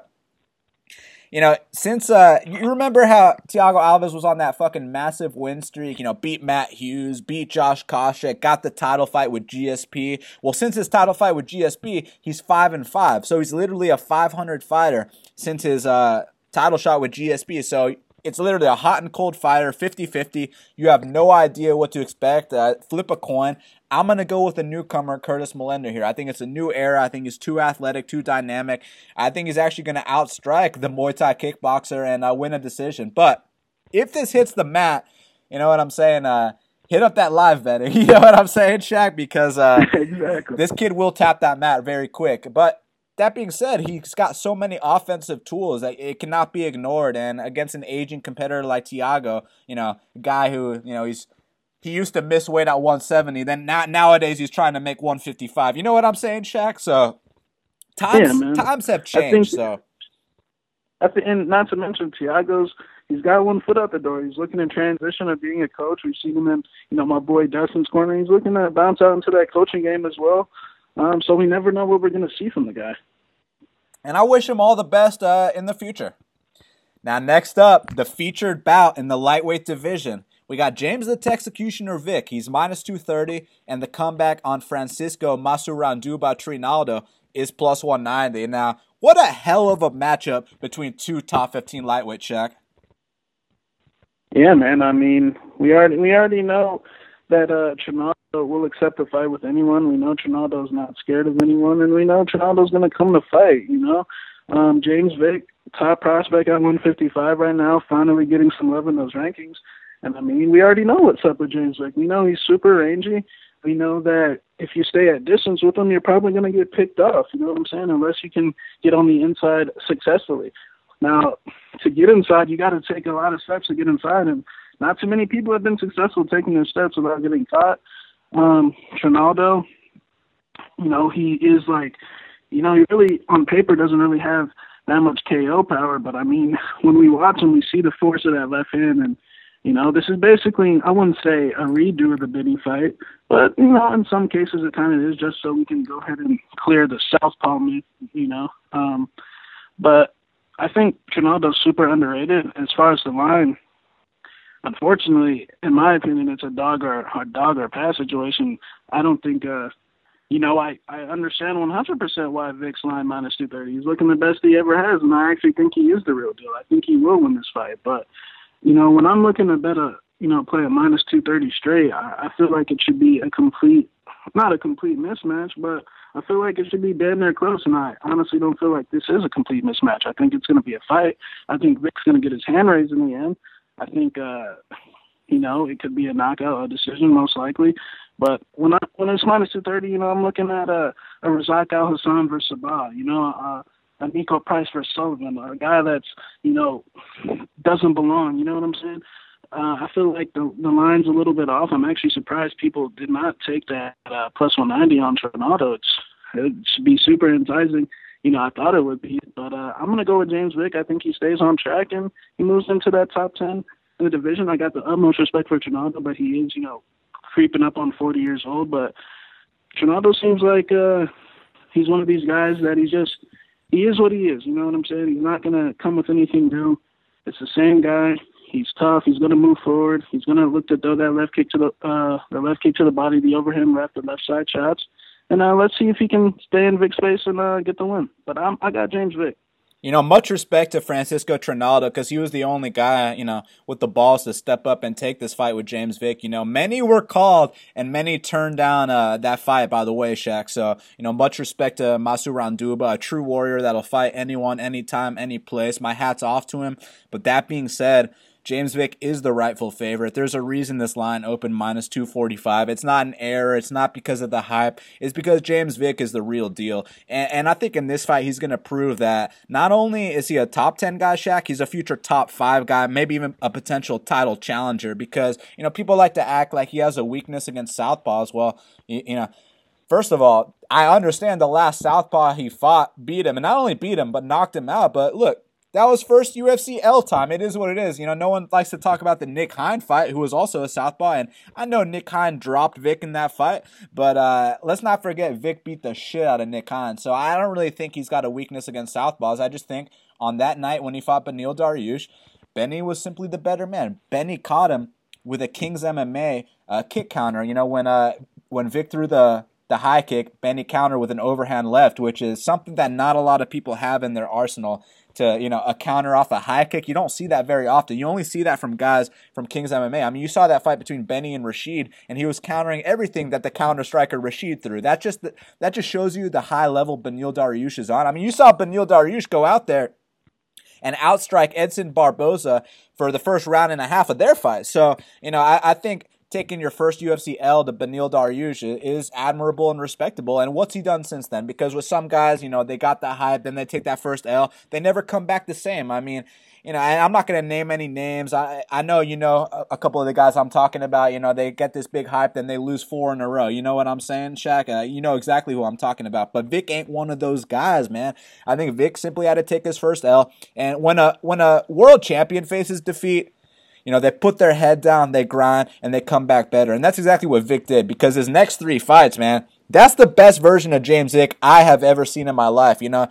you know, since uh, you remember how Thiago Alves was on that fucking massive win streak, you know, beat Matt Hughes, beat Josh Koscheck, got the title fight with GSP. Well, since his title fight with GSP, he's five and five, so he's literally a 500 fighter since his uh, title shot with GSP. So it's literally a hot and cold fire, 50 50. You have no idea what to expect. Uh, flip a coin. I'm going to go with the newcomer, Curtis Millender, here. I think it's a new era. I think he's too athletic, too dynamic. I think he's actually going to outstrike the Muay Thai kickboxer and uh, win a decision. But if this hits the mat, you know what I'm saying? Uh, hit up that live betting. You know what I'm saying, Shaq? Because uh, exactly. this kid will tap that mat very quick. But that being said, he's got so many offensive tools that it cannot be ignored. And against an aging competitor like Thiago, you know, a guy who, you know, he's he used to miss weight at 170. Then now, nowadays he's trying to make 155. You know what I'm saying, Shaq? So times yeah, times have changed. so at the end, not to mention Thiago's. he's got one foot out the door. He's looking to transition of being a coach. We've seen him in, you know, my boy Dustin's corner. He's looking to bounce out into that coaching game as well. Um, so we never know what we're going to see from the guy. And I wish him all the best uh, in the future. Now, next up, the featured bout in the lightweight division. We got James the Executioner Vick. He's minus 230, and the comeback on Francisco Massaranduba Trinaldo is plus 190. Now, what a hell of a matchup between two top 15 lightweight, Shaq. Yeah, man. I mean, we already we already know that uh, Trinaldo will accept a fight with anyone. We know Trinaldo's not scared of anyone, and we know Trinaldo's going to come to fight. You know, um, James Vick, top prospect at 155 right now, finally getting some love in those rankings. And I mean, we already know what's up with James Vick. We know he's super rangy. We know that if you stay at distance with him, you're probably going to get picked off. You know what I'm saying? Unless you can get on the inside successfully. Now, to get inside, you got to take a lot of steps to get inside, and not too many people have been successful taking their steps without getting caught. Um, Trinaldo, you know, he is like, you know, he really on paper doesn't really have that much KO power, but I mean, when we watch him, we see the force of that left hand, and you know, this is basically I wouldn't say a redo of the Benny fight, but you know, in some cases it kind of is, just so we can go ahead and clear the southpaw myth, you know. Um, but I think Trinaldo's super underrated as far as the line. Unfortunately, in my opinion, it's a dog or a dog or pass situation. I don't think uh you know, I, I understand 100% why Vick's line minus 230. He's looking the best he ever has, and I actually think he is the real deal. I think he will win this fight. But, you know, when I'm looking to bet a, you know, play a minus 230 straight, I, I feel like it should be a complete, not a complete mismatch, but I feel like it should be dead near close. And I honestly don't feel like this is a complete mismatch. I think it's going to be a fight. I think Vick's going to get his hand raised in the end. I think, uh, you know, it could be a knockout, a decision most likely. But when I when it's minus two thirty, you know, I'm looking at a a Razak Alhassan versus Sabah, you know, uh, a Niko Price versus Sullivan, a guy that's you know doesn't belong. You know what I'm saying? Uh, I feel like the the line's a little bit off. I'm actually surprised people did not take that uh, plus 190 on Trinaldo. It's it should be super enticing. You know, I thought it would be, but uh, I'm gonna go with James Vick. I think he stays on track and he moves into that top ten in the division. I got the utmost respect for Trinaldo, but he is, you know, creeping up on 40 years old. But Trinaldo seems like uh, he's one of these guys that he's just he is what he is. You know what I'm saying? He's not gonna come with anything new. It's the same guy. He's tough. He's gonna move forward. He's gonna look to throw that left kick to the uh, the left kick to the body, the overhand left, the left side shots. And uh, let's see if he can stay in Vick's space and uh, get the win. But I'm, I got James Vick. You know, much respect to Francisco Trinaldo because he was the only guy, you know, with the balls to step up and take this fight with James Vick. You know, many were called and many turned down uh, that fight, by the way, Shaq. So, you know, much respect to Massaranduba, a true warrior that'll fight anyone, anytime, any place. My hat's off to him. But that being said, James Vick is the rightful favorite. There's a reason this line opened minus 245. It's not an error. It's not because of the hype. It's because James Vick is the real deal. And, and I think in this fight, he's going to prove that not only is he a top 10 guy, Shaq, he's a future top five guy, maybe even a potential title challenger because, you know, people like to act like he has a weakness against Southpaws. Well, you, you know, First of all, I understand the last Southpaw he fought beat him, and not only beat him, but knocked him out. But look, that was first UFC L time. It is what it is. You know, no one likes to talk about the Nick Hein fight, who was also a southpaw, and I know Nick Hein dropped Vick in that fight, but uh, let's not forget Vick beat the shit out of Nick Hein. So I don't really think he's got a weakness against southpaws. I just think on that night when he fought Beneil Dariush, Benny was simply the better man. Benny caught him with a King's MMA uh, kick counter. You know, when uh, when Vick threw the the high kick, Benny counter with an overhand left, which is something that not a lot of people have in their arsenal to you know a counter off a high kick. You don't see that very often. You only see that from guys from Kings MMA. I mean, you saw that fight between Benny and Rashid, and he was countering everything that the counter striker Rashid threw. That just that just shows you the high level Beneil Dariush is on. I mean, you saw Beneil Dariush go out there and outstrike Edson Barboza for the first round and a half of their fight. So you know, I, I think taking your first UFC L to Beneil Dariush is admirable and respectable. And what's he done since then? Because with some guys, you know, they got the hype, then they take that first L, they never come back the same. I mean, you know, I'm not going to name any names. I I know you know a, couple of the guys I'm talking about. You know, they get this big hype, then they lose four in a row. You know what I'm saying, Shaq? Uh, you know exactly who I'm talking about. But Vick ain't one of those guys, man. I think Vick simply had to take his first L. And when a when a world champion faces defeat, you know, they put their head down, they grind, and they come back better. And that's exactly what Vick did because his next three fights, man, that's the best version of James Vick I have ever seen in my life. You know,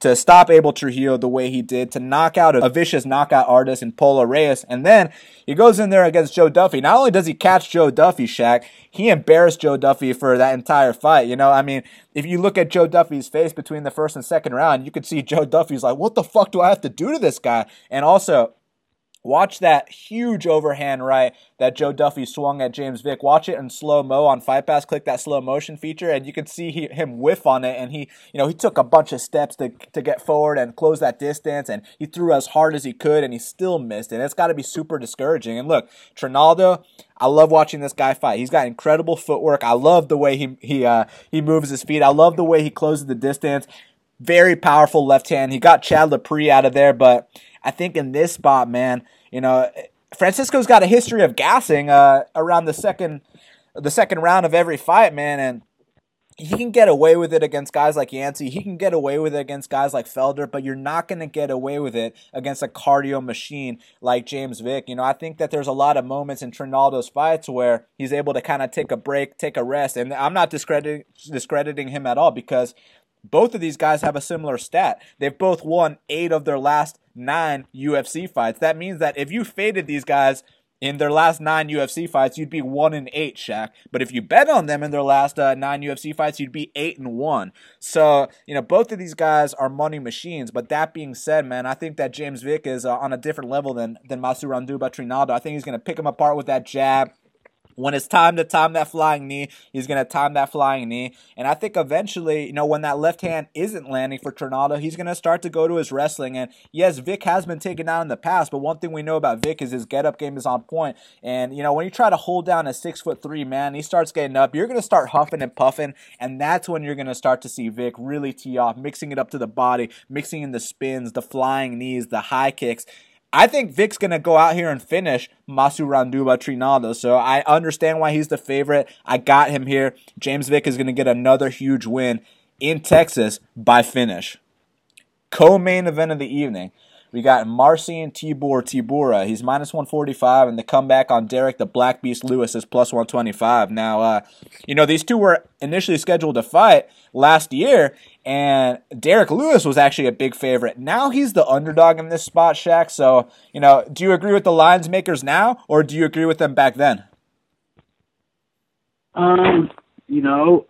to stop Abel Trujillo the way he did, to knock out a, vicious knockout artist in Polo Reyes, and then he goes in there against Joe Duffy. Not only does he catch Joe Duffy, Shaq, he embarrassed Joe Duffy for that entire fight. You know, I mean, if you look at Joe Duffy's face between the first and second round, you could see Joe Duffy's like, what the fuck do I have to do to this guy? And also, Watch that huge overhand right that Joe Duffy swung at James Vick. Watch it in slow mo on Fight Pass. Click that slow motion feature, and you can see he, him whiff on it. And he, you know, he took a bunch of steps to to get forward and close that distance. And he threw as hard as he could, and he still missed. And it's got to be super discouraging. And look, Trinaldo, I love watching this guy fight. He's got incredible footwork. I love the way he he uh, he moves his feet. I love the way he closes the distance. Very powerful left hand. He got Chad Laprise out of there, but I think in this spot, man, you know, Francisco's got a history of gassing uh, around the second the second round of every fight, man, and he can get away with it against guys like Yancy. He can get away with it against guys like Felder, but you're not going to get away with it against a cardio machine like James Vick. You know, I think that there's a lot of moments in Trinaldo's fights where he's able to kind of take a break, take a rest, and I'm not discrediting discrediting him at all because both of these guys have a similar stat. They've both won eight of their last nine UFC fights. That means that if you faded these guys in their last nine UFC fights, you'd be one in eight, Shaq. But if you bet on them in their last uh, nine UFC fights, you'd be eight and one. So you know both of these guys are money machines. But that being said, man, I think that James Vick is uh, on a different level than than Massaranduba Trinaldo. I think he's going to pick him apart with that jab. When it's time to time that flying knee, he's going to time that flying knee. And I think eventually, you know, when that left hand isn't landing for Trinaldo, he's going to start to go to his wrestling. And yes, Vick has been taken down in the past, but one thing we know about Vick is his get up game is on point. And, you know, when you try to hold down a six foot three man, he starts getting up, you're going to start huffing and puffing. And that's when you're going to start to see Vick really tee off, mixing it up to the body, mixing in the spins, the flying knees, the high kicks. I think Vick's going to go out here and finish Massaranduba Trinaldo. So I understand why he's the favorite. I got him here. James Vick is going to get another huge win in Texas by finish. Co main event of the evening. We got Marcin Tibor Tybura. He's minus 145, and the comeback on Derrick the Black Beast Lewis is plus 125. Now, uh, you know, these two were initially scheduled to fight last year, and Derrick Lewis was actually a big favorite. Now he's the underdog in this spot, Shaq. So, you know, do you agree with the lines makers now, or do you agree with them back then? Um, you know,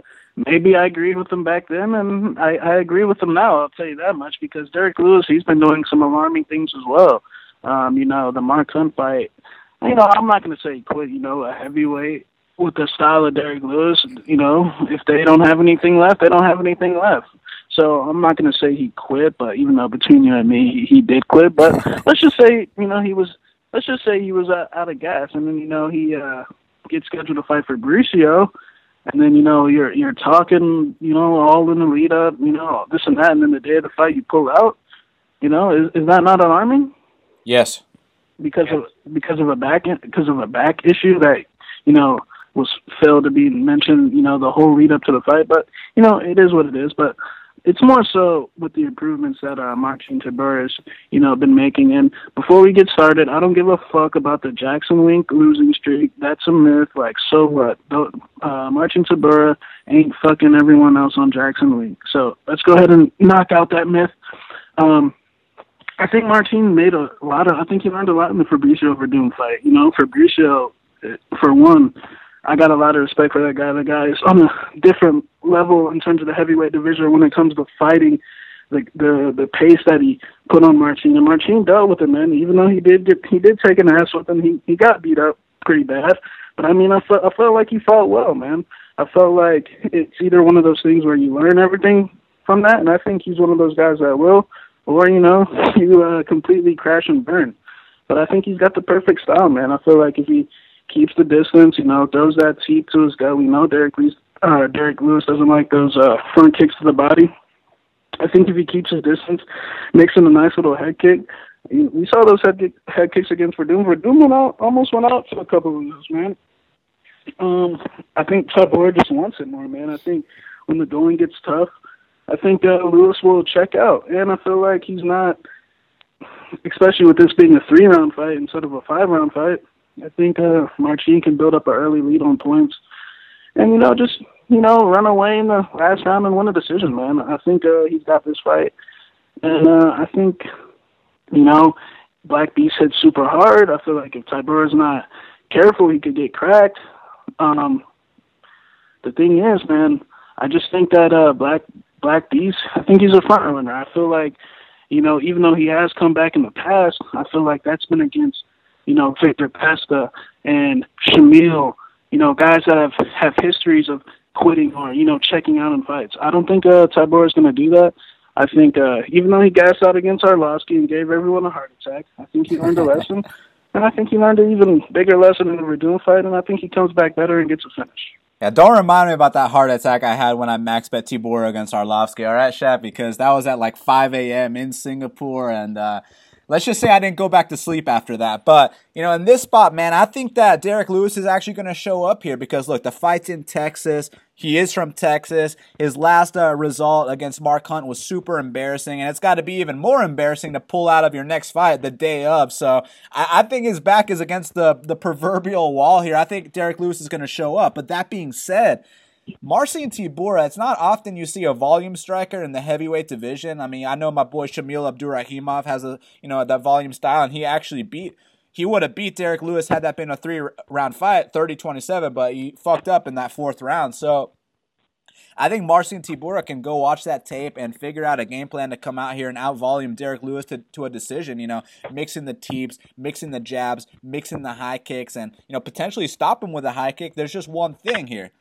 maybe I agreed with them back then, and I, I agree with them now. I'll tell you that much because Derrick Lewis, he's been doing some alarming things as well. Um, you know, the Mark Hunt fight. You know, I'm not going to say quit. You know, a heavyweight with the style of Derrick Lewis. You know, if they don't have anything left, they don't have anything left. So I'm not going to say he quit, but even though between you and me, he, he did quit. But let's just say, you know, he was. Let's just say he was out, out of gas, and then you know he uh, gets scheduled to fight Fabricio and then you know you're you're talking, you know, all in the lead up, you know, this and that, and then the day of the fight you pull out. You know, is is that not alarming? Yes. Because of because of a back because of a back issue that you know was failed to be mentioned, you know, the whole lead up to the fight. But you know, it is what it is. But it's more so with the improvements that uh, Marcin Tybura has, you know, been making. And before we get started, I don't give a fuck about the Jackson Wink losing streak. That's a myth. Like, so what? Uh, Marcin Tybura ain't fucking everyone else on Jackson Wink. So let's go ahead and knock out that myth. Um, I think Martin made a lot of. I think he learned a lot in the Fabricio Werdum fight. You know, Fabricio, uh, for one, I got a lot of respect for that guy. The guy is on a different level in terms of the heavyweight division when it comes to fighting. The the the pace that he put on Marcin and dealt with him, man. Even though he did get he did take an ass with him, he he got beat up pretty bad. But I mean, I felt I felt like he fought well, man. I felt like it's either one of those things where you learn everything from that, and I think he's one of those guys that will, or you know, you uh, completely crash and burn. But I think he's got the perfect style, man. I feel like if he keeps the distance, you know, throws that teep to his gut. We know Derrick Lewis, uh, Derrick Lewis doesn't like those uh, front kicks to the body. I think if he keeps his distance, makes him a nice little head kick. We saw those head, kick, head kicks against Werdum. Werdum went out, almost went out for a couple of those, man. Um, I think Tybura just wants it more, man. I think when the going gets tough, I think uh, Lewis will check out, and I feel like he's not, especially with this being a three-round fight instead of a five-round fight. I think uh, Marcin can build up an early lead on points, and you know, just you know, run away in the last round and win a decision, man. I think uh, he's got this fight, and uh, I think you know, Black Beast hit super hard. I feel like if Tybura's not careful, he could get cracked. Um, the thing is, man, I just think that uh, Black Black Beast, I think he's a front runner. I feel like, you know, even though he has come back in the past, I feel like that's been against you know, Viktor Pesta and Shamil, you know, guys that have have histories of quitting or you know checking out in fights. I don't think uh, Tybura is going to do that. I think uh, even though he gassed out against Arlovsky and gave everyone a heart attack, I think he learned a lesson, and I think he learned an even bigger lesson in the Werdum fight, and I think he comes back better and gets a finish. Yeah, don't remind me about that heart attack I had when I max bet Tybura against Arlovsky, all right, Shaq? Because that was at like 5 a.m. in Singapore, and uh, let's just say I didn't go back to sleep after that. But, you know, in this spot, man, I think that Derrick Lewis is actually going to show up here because, look, the fight's in Texas. He is from Texas. His last uh, result against Mark Hunt was super embarrassing, and it's got to be even more embarrassing to pull out of your next fight the day of. So I, I think his back is against the, the proverbial wall here. I think Derrick Lewis is going to show up. But that being said, Marcin Tybura, it's not often you see a volume striker in the heavyweight division. I mean, I know my boy Shamil Abdurakhimov has a you know that volume style, and he actually beat he would have beat Derrick Lewis had that been a three round fight, 30-27, but he fucked up in that fourth round. So I think Marcin Tybura can go watch that tape and figure out a game plan to come out here and out volume Derrick Lewis to, to a decision, you know, mixing the teeps, mixing the jabs, mixing the high kicks, and, you know, potentially stop him with a high kick. There's just one thing here.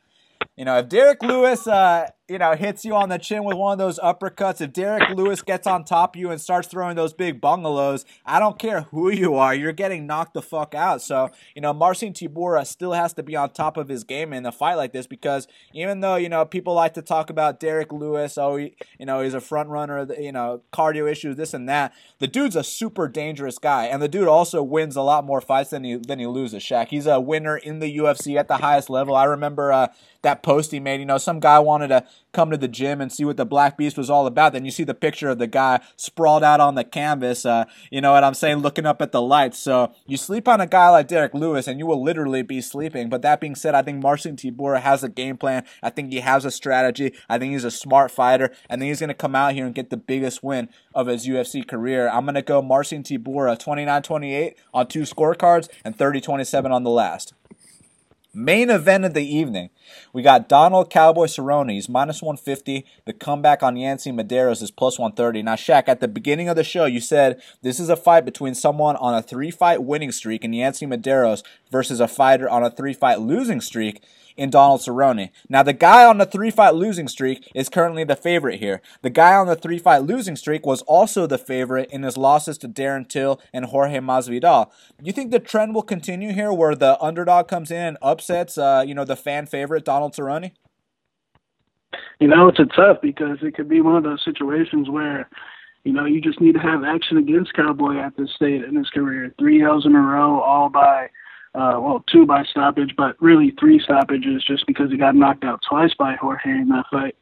You know, if Derrick Lewis, uh, you know, hits you on the chin with one of those uppercuts, if Derrick Lewis gets on top of you and starts throwing those big bungalows, I don't care who you are, you're getting knocked the fuck out. So, you know, Marcin Tybura still has to be on top of his game in a fight like this because even though, you know, people like to talk about Derrick Lewis, oh, he, you know, he's a front runner, you know, cardio issues, this and that, the dude's a super dangerous guy. And the dude also wins a lot more fights than he, than he loses, Shaq. He's a winner in the UFC at the highest level. I remember uh, that post he made, you know, some guy wanted to come to the gym and see what the Black Beast was all about. Then you see the picture of the guy sprawled out on the canvas, uh, you know what I'm saying, looking up at the lights. So you sleep on a guy like Derrick Lewis and you will literally be sleeping. But that being said, I think Marcin Tybura has a game plan. I think he has a strategy. I think he's a smart fighter. I think he's going to come out here and get the biggest win of his UFC career. I'm going to go Marcin Tybura 29-28 on two scorecards and 30-27 on the last. Main event of the evening. We got Donald Cowboy Cerrone. He's minus 150. The comeback on Yancy Medeiros is plus 130. Now, Shaq, at the beginning of the show, you said this is a fight between someone on a three fight winning streak and Yancy Medeiros versus a fighter on a three fight losing streak in Donald Cerrone. Now, the guy on the three fight losing streak is currently the favorite here. The guy on the three fight losing streak was also the favorite in his losses to Darren Till and Jorge Masvidal. Do you think the trend will continue here where the underdog comes in and upsets, uh, you know, the fan favorite Donald Cerrone? You know, it's a tough because it could be one of those situations where you know, you just need to have action against Cowboy at this state in his career. Three L's in a row, all by uh, well, two by stoppage, but really three stoppages just because he got knocked out twice by Jorge in that fight.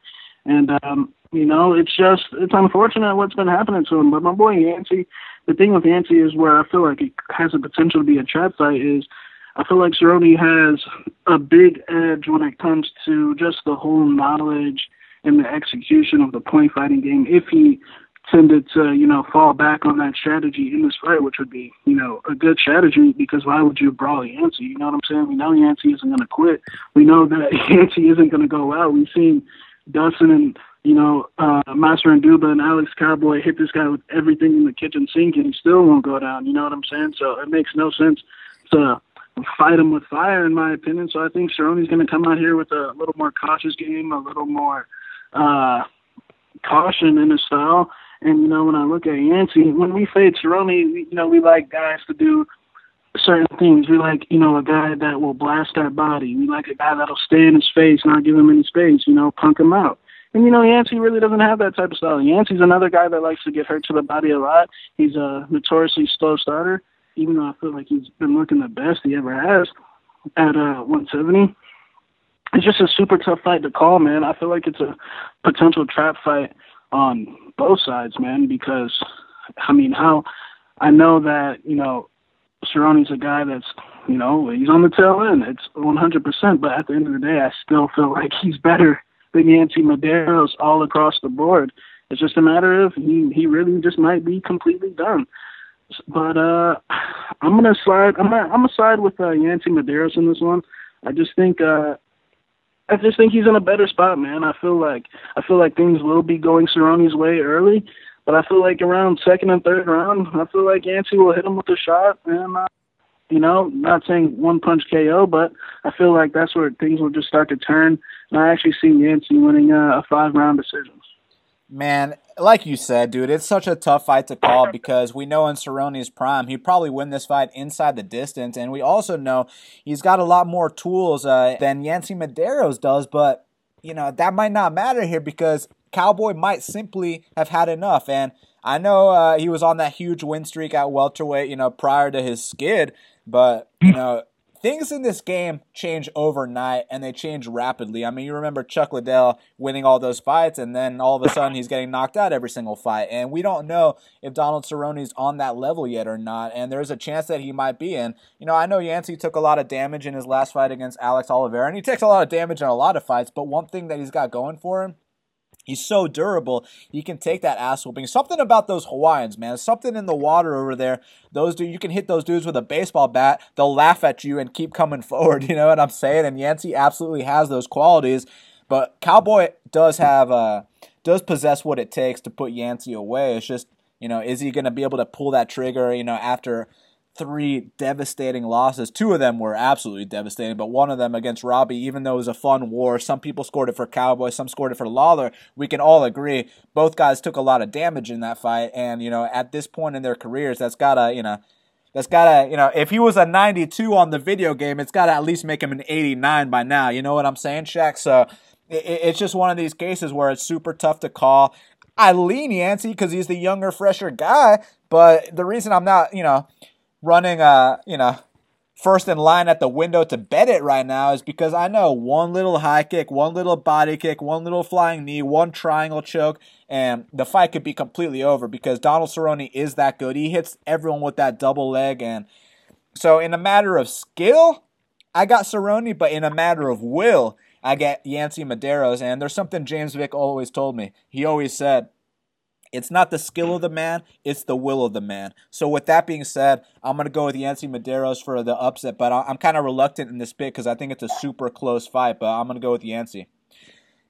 And, um, you know, it's just, it's unfortunate what's been happening to him. But my boy Yancy, the thing with Yancy is where I feel like it has the potential to be a trap fight is I feel like Cerrone has a big edge when it comes to just the whole knowledge and the execution of the point fighting game if he tended to, you know, fall back on that strategy in this fight, which would be, you know, a good strategy because why would you brawl Yancy? You know what I'm saying? We know Yancy isn't going to quit. We know that Yancy isn't going to go out. We've seen Dustin and, you know, uh, Massaranduba and Alex Cowboy hit this guy with everything in the kitchen sink and he still won't go down. You know what I'm saying? So it makes no sense to fight him with fire, in my opinion. So I think Cerrone's going to come out here with a little more cautious game, a little more uh, caution in his style and you know, when I look at Yancy, when we fade Cerrone, you know, we like guys to do certain things. We like, you know, a guy that will blast our body. We like a guy that'll stay in his face, not give him any space. You know, punk him out. And you know, Yancy really doesn't have that type of style. Yancy's another guy that likes to get hurt to the body a lot. He's a notoriously slow starter, even though I feel like he's been looking the best he ever has at uh 170. It's just a super tough fight to call, man. I feel like it's a potential trap fight on both sides, man, because I mean, how I know that you know Cerrone's a guy that's you know he's on the tail end. It's 100%, but at the end of the day, I still feel like he's better than Yancy Medeiros all across the board. It's just a matter of he he really just might be completely done. But uh I'm gonna slide. I'm gonna I'm with uh, Yancy Medeiros in this one. I just think uh I just think he's in a better spot, man. I feel like I feel like things will be going Cerrone's way early, but I feel like around second and third round, I feel like Yancy will hit him with a shot, and uh, you know, not saying one punch KO, but I feel like that's where things will just start to turn. And I actually see Yancy winning uh, a five round decision. Man, like you said, dude, it's such a tough fight to call because we know in Cerrone's prime, he'd probably win this fight inside the distance. And we also know he's got a lot more tools uh, than Yancy Medeiros does. But, you know, that might not matter here because Cowboy might simply have had enough. And I know uh, he was on that huge win streak at welterweight, you know, prior to his skid, but you know, things in this game change overnight and they change rapidly. I mean, you remember Chuck Liddell winning all those fights, and then all of a sudden he's getting knocked out every single fight. And we don't know if Donald Cerrone's on that level yet or not. And there's a chance that he might be. And, you know, I know Yancy took a lot of damage in his last fight against Alex Oliveira, and he takes a lot of damage in a lot of fights. But one thing that he's got going for him He's so durable. He can take that ass whooping. Something about those Hawaiians, man. Something in the water over there. Those dude, you can hit those dudes with a baseball bat. They'll laugh at you and keep coming forward. You know what I'm saying? And Yancy absolutely has those qualities. But Cowboy does have uh does possess what it takes to put Yancy away. It's just you know, is he going to be able to pull that trigger? You know, after three devastating losses. Two of them were absolutely devastating, but one of them against Robbie, even though it was a fun war, some people scored it for Cowboy, some scored it for Lawler. We can all agree both guys took a lot of damage in that fight, and you know at this point in their careers, that's gotta you know. That's gotta, you know, if he was a 92 on the video game, it's gotta at least make him an 89 by now. You know what I'm saying, Shaq? So it, it's just one of these cases where it's super tough to call. I lean Yancy because he's the younger, fresher guy, but the reason I'm not, you know, running, uh, you know, first in line at the window to bet it right now is because I know one little high kick, one little body kick, one little flying knee, one triangle choke, and the fight could be completely over because Donald Cerrone is that good. He hits everyone with that double leg, and so in a matter of skill, I got Cerrone, but in a matter of will, I get Yancy Medeiros. And there's something James Vick always told me. He always said, it's not the skill of the man, it's the will of the man. So, with that being said, I'm going to go with Yancy Medeiros for the upset, but I'm kind of reluctant in this pick because I think it's a super close fight, but I'm going to go with Yancy.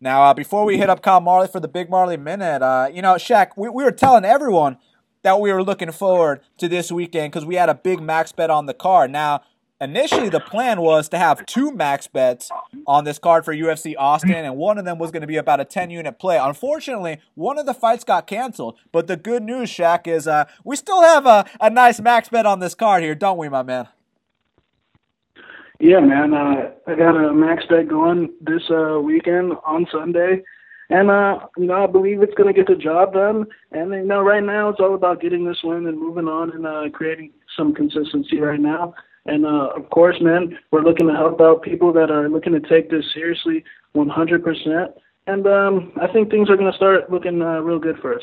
Now, uh, before we hit up Kyle Marley for the Big Marley Minute, uh, you know, Shaq, we, we were telling everyone that we were looking forward to this weekend because we had a big max bet on the card. Now, initially the plan was to have two max bets on this card for UFC Austin, and one of them was going to be about a 10 unit play. Unfortunately, one of the fights got canceled. But the good news, Shaq, is uh, we still have a, a nice max bet on this card here, don't we, my man? Yeah, man. Uh, I got a max bet going this uh, weekend on Sunday. And uh, you know, I believe it's going to get the job done. And you know, right now it's all about getting this win and moving on and uh, creating some consistency right now. And uh, of course, man, we're looking to help out people that are looking to take this seriously 100%. And um, I think things are going to start looking uh, real good for us.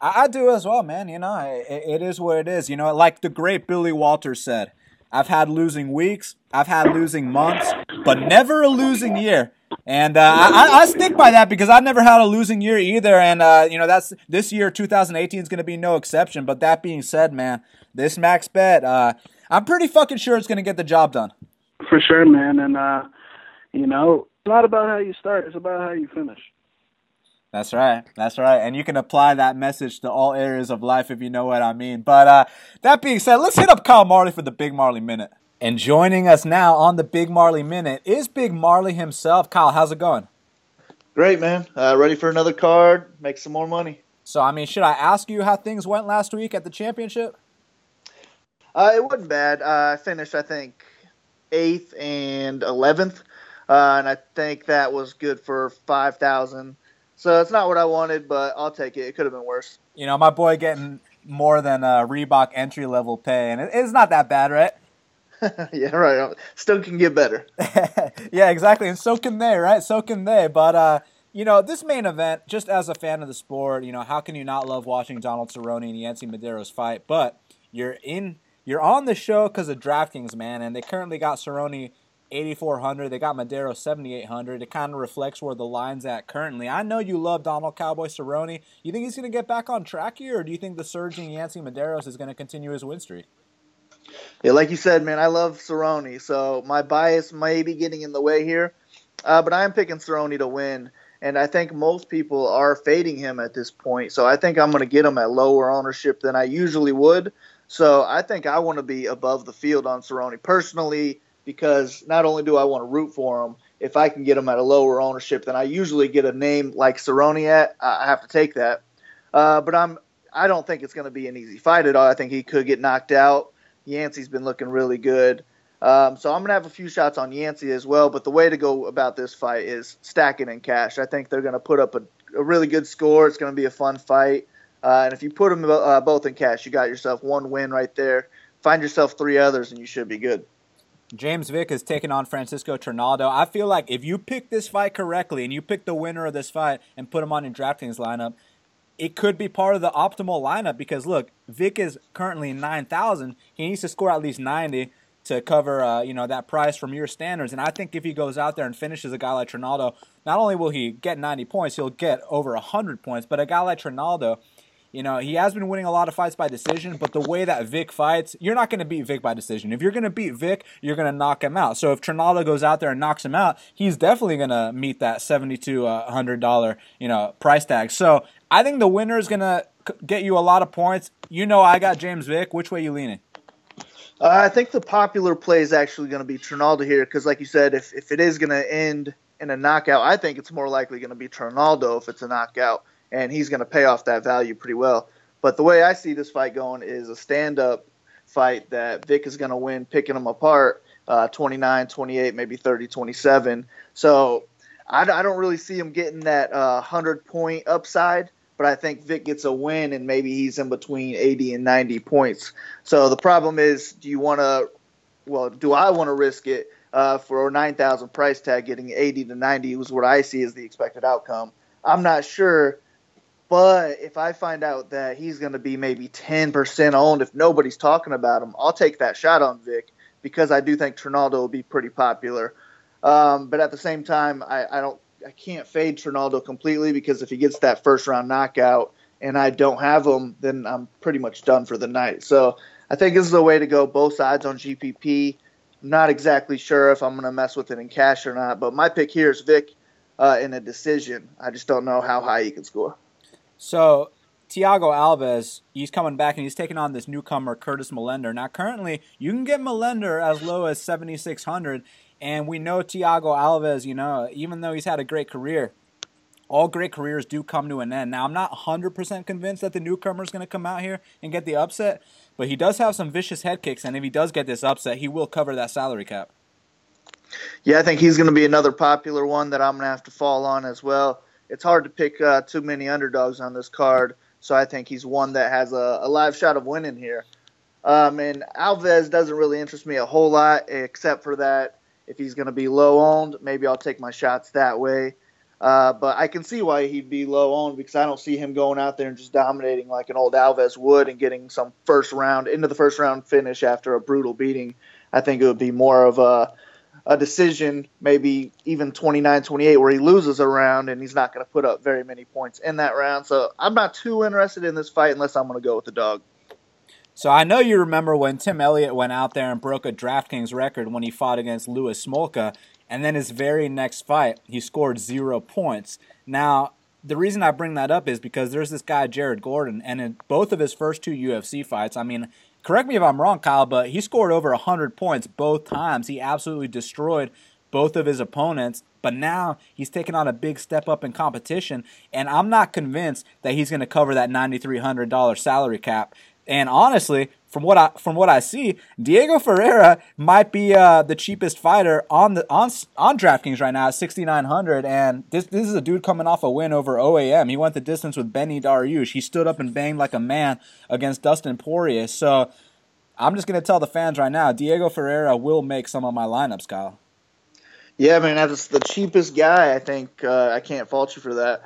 I, do as well, man. You know, it, it is what it is. You know, like the great Billy Walters said, I've had losing weeks, I've had losing months, but never a losing year. And uh, I, I, stick by that because I've never had a losing year either. And uh, you know that's this year, 2018 is going to be no exception. But that being said, man, this max bet, uh, I'm pretty fucking sure it's going to get the job done. For sure, man. And, uh, you know, it's not about how you start, it's about how you finish. That's right. That's right. And you can apply that message to all areas of life if you know what I mean. But uh, that being said, let's hit up Kyle Marley for the Big Marley Minute. And joining us now on the Big Marley Minute is Big Marley himself. Kyle, how's it going? Great, man. Uh, ready for another card, make some more money. So, I mean, should I ask you how things went last week at the championship? Uh, it wasn't bad. Uh, I finished, I think, eighth and eleventh, uh, and I think that was good for five thousand. So it's not what I wanted, but I'll take it. It could have been worse. You know, my boy getting more than a Reebok entry level pay, and it's not that bad, right? yeah, right. Still can get better. yeah, exactly, and so can they, right? So can they. But uh, you know, this main event, just as a fan of the sport, you know, how can you not love watching Donald Cerrone and Yancy Medeiros fight? But you're in you're on the show because of DraftKings, man, and they currently got Cerrone 8,400. They got Madero 7,800. It kind of reflects where the line's at currently. I know you love Donald Cowboy Cerrone. You think he's going to get back on track here, or do you think the surging Yancy Medeiros is going to continue his win streak? Yeah, like you said, man, I love Cerrone, so my bias may be getting in the way here, uh, but I am picking Cerrone to win. And I think most people are fading him at this point. So I think I'm going to get him at lower ownership than I usually would. So I think I want to be above the field on Cerrone personally because not only do I want to root for him, if I can get him at a lower ownership than I usually get a name like Cerrone at, I have to take that. Uh, but I'm I don't think it's going to be an easy fight at all. I think he could get knocked out. Yancy's been looking really good. Um, so I'm going to have a few shots on Yancy as well. But the way to go about this fight is stacking in cash. I think they're going to put up a, a really good score. It's going to be a fun fight. Uh, and if you put them uh, both in cash, you got yourself one win right there. Find yourself three others, and you should be good. James Vick is taking on Francisco Trinaldo. I feel like if you pick this fight correctly and you pick the winner of this fight and put him on your DraftKings lineup, it could be part of the optimal lineup because look, Vick is currently 9,000. He needs to score at least 90 to cover uh, you know that price from your standards. And I think if he goes out there and finishes a guy like Trinaldo, not only will he get 90 points, he'll get over 100 points. But a guy like Trinaldo, you know, he has been winning a lot of fights by decision, but the way that Vick fights, you're not going to beat Vick by decision. If you're going to beat Vick, you're going to knock him out. So if Trinaldo goes out there and knocks him out, he's definitely going to meet that seventy-two hundred dollar you know, price tag. So I think the winner is going to get you a lot of points. You know, I got James Vick. Which way you leaning? Uh, I think the popular play is actually going to be Trinaldo here because, like you said, if, if it is going to end in a knockout, I think it's more likely going to be Trinaldo if it's a knockout and he's going to pay off that value pretty well. But the way I see this fight going is a stand up fight that Vick is going to win, picking him apart uh, 29, 28, maybe 30, 27. So I, I don't really see him getting that uh, 100 point upside, but I think Vick gets a win and maybe he's in between 80 and 90 points. So the problem is do you want to, well, do I want to risk it? Uh, for a 9,000 price tag, getting 80 to 90 was what I see as the expected outcome. I'm not sure but if I find out that he's going to be maybe 10% owned, if nobody's talking about him, I'll take that shot on Vick because I do think Trinaldo will be pretty popular. Um, but at the same time, I, I don't, I can't fade Trinaldo completely because if he gets that first round knockout and I don't have him, then I'm pretty much done for the night. So I think this is a way to go both sides on GPP. Not exactly sure if I'm going to mess with it in cash or not, but my pick here is Vick uh, in a decision. I just don't know how high he can score. So Thiago Alves, he's coming back and he's taking on this newcomer Curtis Millender. Now, currently, you can get Millender as low as 7,600, and we know Thiago Alves. You know, even though he's had a great career, all great careers do come to an end. Now, I'm not 100% convinced that the newcomer is going to come out here and get the upset, but he does have some vicious head kicks, and if he does get this upset, he will cover that salary cap. Yeah, I think he's going to be another popular one that I'm going to have to fall on as well it's hard to pick uh, too many underdogs on this card. So I think he's one that has a, a live shot of winning here. Um, and Alves doesn't really interest me a whole lot, except for that if he's going to be low owned, maybe I'll take my shots that way. Uh, but I can see why he'd be low owned because I don't see him going out there and just dominating like an old Alves would and getting some first round into the first round finish after a brutal beating. I think it would be more of a a decision, maybe even 29 28, where he loses a round and he's not going to put up very many points in that round. So I'm not too interested in this fight unless I'm going to go with the dog. So I know you remember when Tim Elliott went out there and broke a DraftKings record when he fought against Louis Smolka, and then his very next fight, he scored zero points. Now, the reason I bring that up is because there's this guy, Jared Gordon, and in both of his first two UFC fights, I mean, correct me if I'm wrong, Kyle, but he scored over 100 points both times. He absolutely destroyed both of his opponents, but now he's taken on a big step up in competition, and I'm not convinced that he's going to cover that $9,300 salary cap. And honestly, from what I from what I see, Diego Ferreira might be uh, the cheapest fighter on the on on DraftKings right now at 6900 and this this is a dude coming off a win over OAM. He went the distance with Benny Dariush. He stood up and banged like a man against Dustin Poirier. So I'm just going to tell the fans right now, Diego Ferreira will make some of my lineups, Kyle. Yeah, man, that's the cheapest guy. I think uh, I can't fault you for that.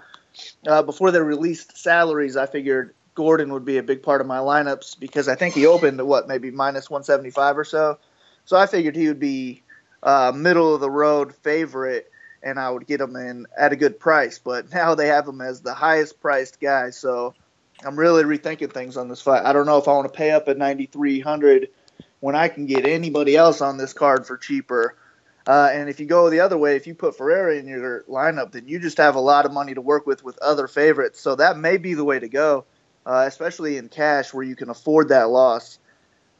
Uh, before they released salaries, I figured Gordon would be a big part of my lineups because I think he opened at what maybe minus 175 or so. So I figured he would be uh, middle of the road favorite, and I would get him in at a good price. But now they have him as the highest priced guy, so I'm really rethinking things on this fight. I don't know if I want to pay up at 9,300 when I can get anybody else on this card for cheaper. Uh, and if you go the other way, if you put Ferreira in your lineup, then you just have a lot of money to work with with other favorites. So that may be the way to go uh, especially in cash where you can afford that loss.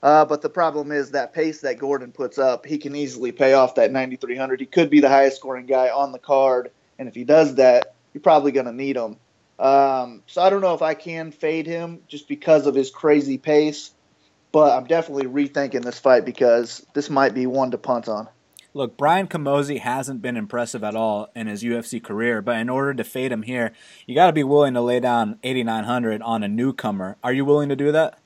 Uh, but the problem is that pace that Gordon puts up, he can easily pay off that 9,300. He could be the highest scoring guy on the card, and if he does that, you're probably going to need him. Um, so I don't know if I can fade him just because of his crazy pace, but I'm definitely rethinking this fight because this might be one to punt on. Look, Brian Camozzi hasn't been impressive at all in his UFC career, but in order to fade him here, you got to be willing to lay down 8900 on a newcomer. Are you willing to do that?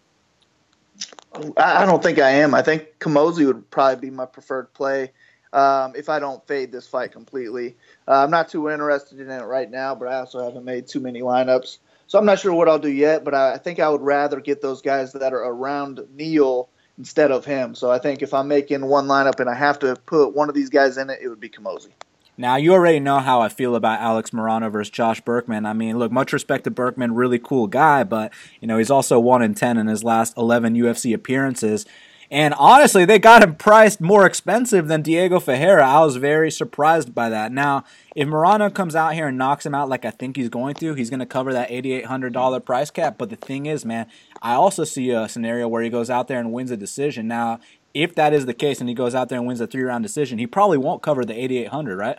I don't think I am. I think Camozzi would probably be my preferred play um, if I don't fade this fight completely. Uh, I'm not too interested in it right now, but I also haven't made too many lineups. So I'm not sure what I'll do yet, but I, I think I would rather get those guys that are around Neal instead of him. So I think if I'm making one lineup and I have to put one of these guys in it, it would be Camozzi. Now, you already know how I feel about Alex Morono versus Josh Burkman. I mean, look, much respect to Burkman, really cool guy, but, you know, he's also 1 in 10 in his last 11 UFC appearances. And honestly, they got him priced more expensive than Diego Ferreira. I was very surprised by that. Now, if Morono comes out here and knocks him out like I think he's going to, he's going to cover that $8,800 price cap. But the thing is, man, I also see a scenario where he goes out there and wins a decision. Now, if that is the case and he goes out there and wins a three round decision, he probably won't cover the 8,800, right?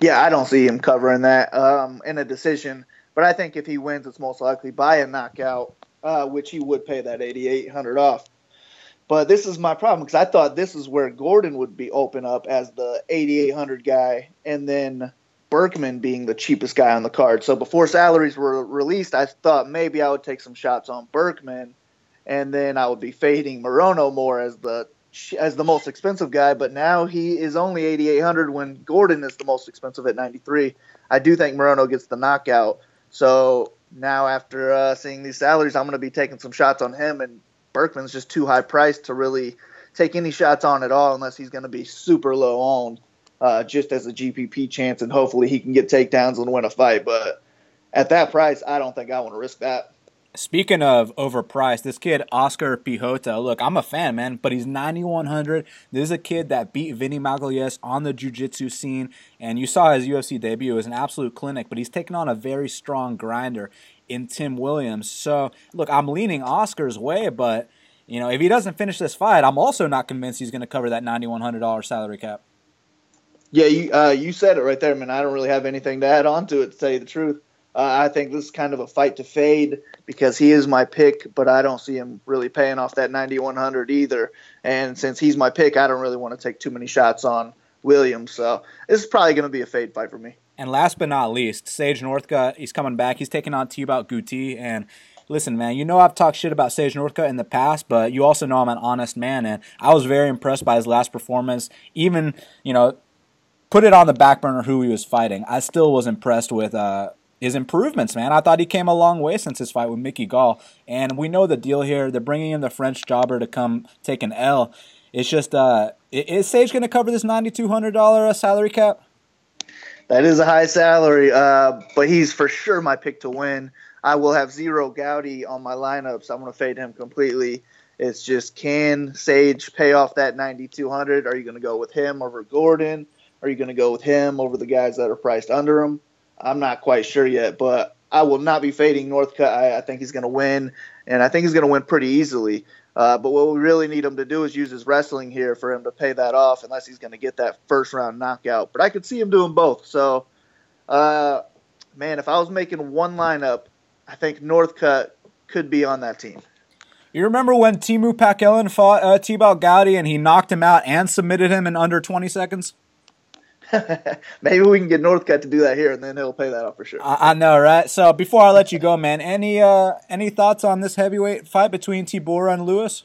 Yeah, I don't see him covering that um, in a decision. But I think if he wins, it's most likely by a knockout, uh, which he would pay that 8,800 off. But this is my problem because I thought this is where Gordon would be open up as the 8,800 guy, and then Burkman being the cheapest guy on the card. So before salaries were released, I thought maybe I would take some shots on Burkman, and then I would be fading Morono more as the as the most expensive guy. But now he is only 8,800 when Gordon is the most expensive at 93. I do think Morono gets the knockout. So now after uh, seeing these salaries, I'm going to be taking some shots on him and Burkman's just too high priced to really take any shots on at all unless he's going to be super low owned, uh, just as a GPP chance, and hopefully he can get takedowns and win a fight. But at that price, I don't think I want to risk that. Speaking of overpriced, this kid Oskar Piechota, look, I'm a fan, man, but he's 9100. This is a kid that beat Vinny Magalhaes on the jiu-jitsu scene, and you saw his UFC debut. It was an absolute clinic, but he's taken on a very strong grinder in Tim Williams. So, look, I'm leaning Oskar's way, but you know, if he doesn't finish this fight, I'm also not convinced he's going to cover that $9100 salary cap. Yeah, you uh, you said it right there, man. I don't really have anything to add on to it to tell you the truth. Uh, I think this is kind of a fight to fade because he is my pick, but I don't see him really paying off that 9100 either. And since he's my pick, I don't really want to take too many shots on Williams. So this is probably going to be a fade fight for me. And last but not least, Sage Northcutt, he's coming back. He's taking on Thibault Gouti. And listen, man, you know I've talked shit about Sage Northcutt in the past, but you also know I'm an honest man. And I was very impressed by his last performance. Even, you know, put it on the back burner who he was fighting. I still was impressed with uh, his improvements, man. I thought he came a long way since his fight with Mickey Gall. And we know the deal here. They're bringing in the French jobber to come take an L. It's just, uh, is Sage going to cover this $9,200 salary cap? That is a high salary, uh, but he's for sure my pick to win. I will have zero Gouti on my lineups. I'm going to fade him completely. It's just can Sage pay off that 9,200? Are you going to go with him over Gordon? Are you going to go with him over the guys that are priced under him? I'm not quite sure yet, but I will not be fading Northcutt. I, I think he's going to win, and I think he's going to win pretty easily. Uh, but what we really need him to do is use his wrestling here for him to pay that off, unless he's going to get that first round knockout. But I could see him doing both. So, uh, man, if I was making one lineup, I think Northcutt could be on that team. You remember when Teemu Packalén fought uh, Thibault Gouti and he knocked him out and submitted him in under 20 seconds? Maybe we can get Northcutt to do that here, and then he'll pay that off for sure. I, I know, right? So before I let you go, man, any uh, any thoughts on this heavyweight fight between Tybura and Lewis?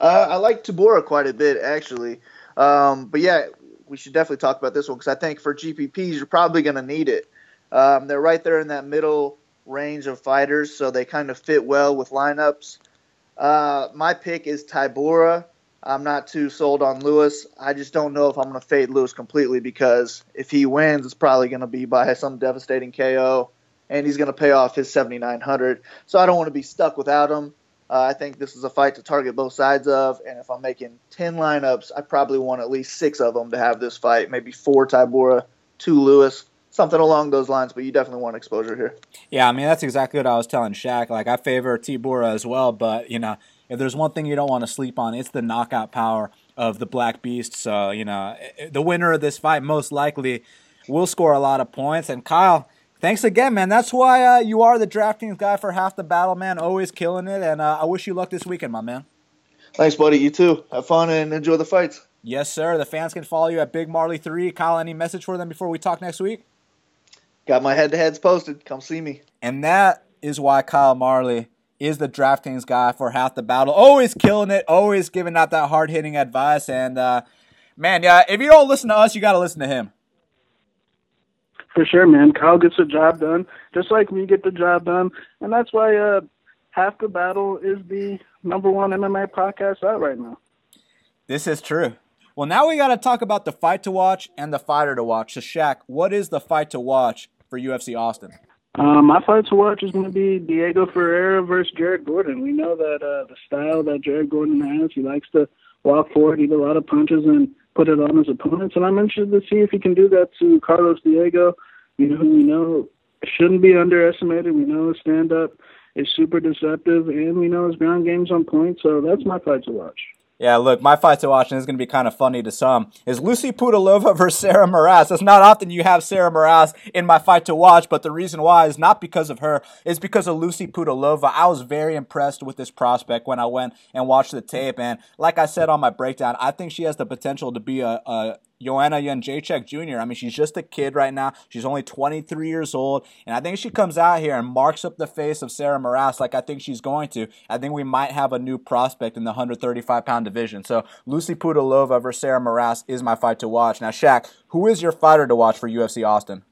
Uh, I like Tybura quite a bit, actually. Um, but yeah, we should definitely talk about this one because I think for GPPs, you're probably going to need it. Um, they're right there in that middle range of fighters, so they kind of fit well with lineups. Uh, my pick is Tybura. I'm not too sold on Lewis. I just don't know if I'm going to fade Lewis completely because if he wins, it's probably going to be by some devastating KO, and he's going to pay off his 7,900. So I don't want to be stuck without him. Uh, I think this is a fight to target both sides of, and if I'm making 10 lineups, I probably want at least six of them to have this fight. Maybe four Tybura, two Lewis, something along those lines. But you definitely want exposure here. Yeah, I mean that's exactly what I was telling Shaq. Like I favor Tybura as well, but you know if there's one thing you don't want to sleep on, it's the knockout power of the Black Beast. So, you know, the winner of this fight most likely will score a lot of points. And Kyle, thanks again, man. That's why uh, you are the DraftKings guy for half the battle, man. Always killing it. And uh, I wish you luck this weekend, my man. Thanks, buddy. You too. Have fun and enjoy the fights. Yes, sir. The fans can follow you at Big Marley Three. Kyle, any message for them before we talk next week? Got my head to heads posted. Come see me. And that is why Kyle Marley is the DraftKings guy for half the battle. Always killing it, always giving out that hard hitting advice. And uh, man, yeah, if you don't listen to us, you got to listen to him. For sure, man. Kyle gets the job done, just like we get the job done, and that's why uh, half the battle is the number one MMA podcast out right now. This is true. Well, now we got to talk about the fight to watch and the fighter to watch. So, Shaq, what is the fight to watch for UFC Austin? Um, my fight to watch is going to be Diego Ferreira versus Jared Gordon. We know that uh, the style that Jared Gordon has, he likes to walk forward, eat a lot of punches, and put it on his opponents. And I'm interested to see if he can do that to Carlos Diego, you know, who we know shouldn't be underestimated. We know his stand up is super deceptive, and we know his ground game's on point. So that's my fight to watch. Yeah, look, my fight to watch, and this is going to be kind of funny to some, is Lucy Pudilova versus Sarah Moras. It's not often you have Sarah Moras in my fight to watch, but the reason why is not because of her, it's because of Lucy Pudilova. I was very impressed with this prospect when I went and watched the tape, and like I said on my breakdown, I think she has the potential to be a, a Joanna Jędrzejczyk Jr. I mean, she's just a kid right now. She's only 23 years old. And I think she comes out here and marks up the face of Sarah Moras like I think she's going to. I think we might have a new prospect in the 135 pound division. So Lucy Pudilova versus Sarah Moras is my fight to watch. Now, Shaq, who is your fighter to watch for UFC Austin?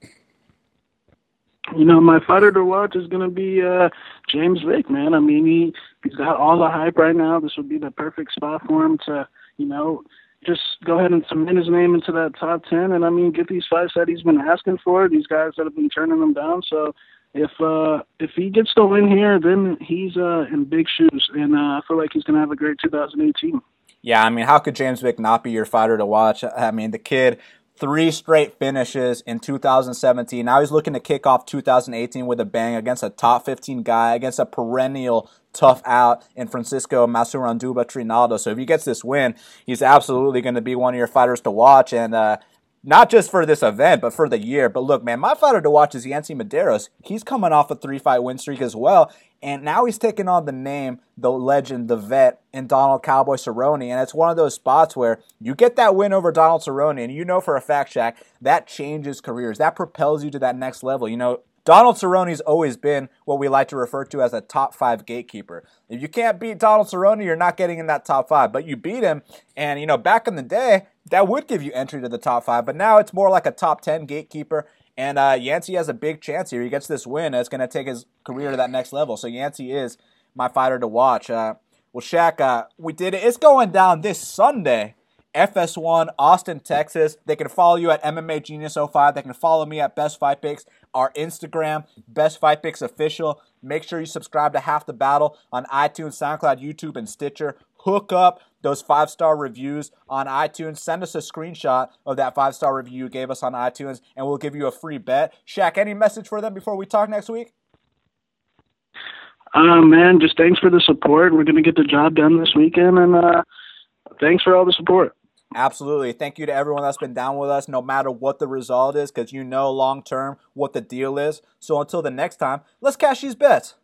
You know, my fighter to watch is going to be uh, James Vick, man. I mean, he, he's got all the hype right now. This would be the perfect spot for him to, you know, just go ahead and submit his name into that top ten, and I mean, get these fights that he's been asking for. These guys that have been turning him down. So if uh, if he gets to win here, then he's uh, in big shoes, and uh, I feel like he's going to have a great 2018. Yeah, I mean, how could James Vick not be your fighter to watch? I mean, the kid three straight finishes in 2017. Now he's looking to kick off 2018 with a bang against a top 15 guy, against a perennial tough out in Francisco Massaranduba Trinaldo. So if he gets this win, he's absolutely going to be one of your fighters to watch. And uh, not just for this event, but for the year. But look, man, my fighter to watch is Yancy Medeiros. He's coming off a three fight win streak as well. And now he's taking on the name, the legend, the vet, in Donald Cowboy Cerrone. And it's one of those spots where you get that win over Donald Cerrone, and you know for a fact, Shaq, that changes careers. That propels you to that next level. You know, Donald Cerrone's always been what we like to refer to as a top five gatekeeper. If you can't beat Donald Cerrone, you're not getting in that top five. But you beat him, and you know, back in the day, that would give you entry to the top five. But now it's more like a top ten gatekeeper. And uh, Yancy has a big chance here. He gets this win, it's going to take his career to that next level. So Yancy is my fighter to watch. Uh, well, Shaq, uh, we did it. It's going down this Sunday. FS1, Austin, Texas. They can follow you at MMA Genius 05. They can follow me at Best Fight Picks, our Instagram, Best Fight Picks Official. Make sure you subscribe to Half the Battle on iTunes, SoundCloud, YouTube, and Stitcher. Hook up those five star reviews on iTunes. Send us a screenshot of that five star review you gave us on iTunes, and we'll give you a free bet. Shaq, any message for them before we talk next week? Uh, man, just thanks for the support. We're going to get the job done this weekend, and uh, thanks for all the support. Absolutely. Thank you to everyone that's been down with us, no matter what the result is, because you know long term what the deal is. So until the next time, let's cash these bets.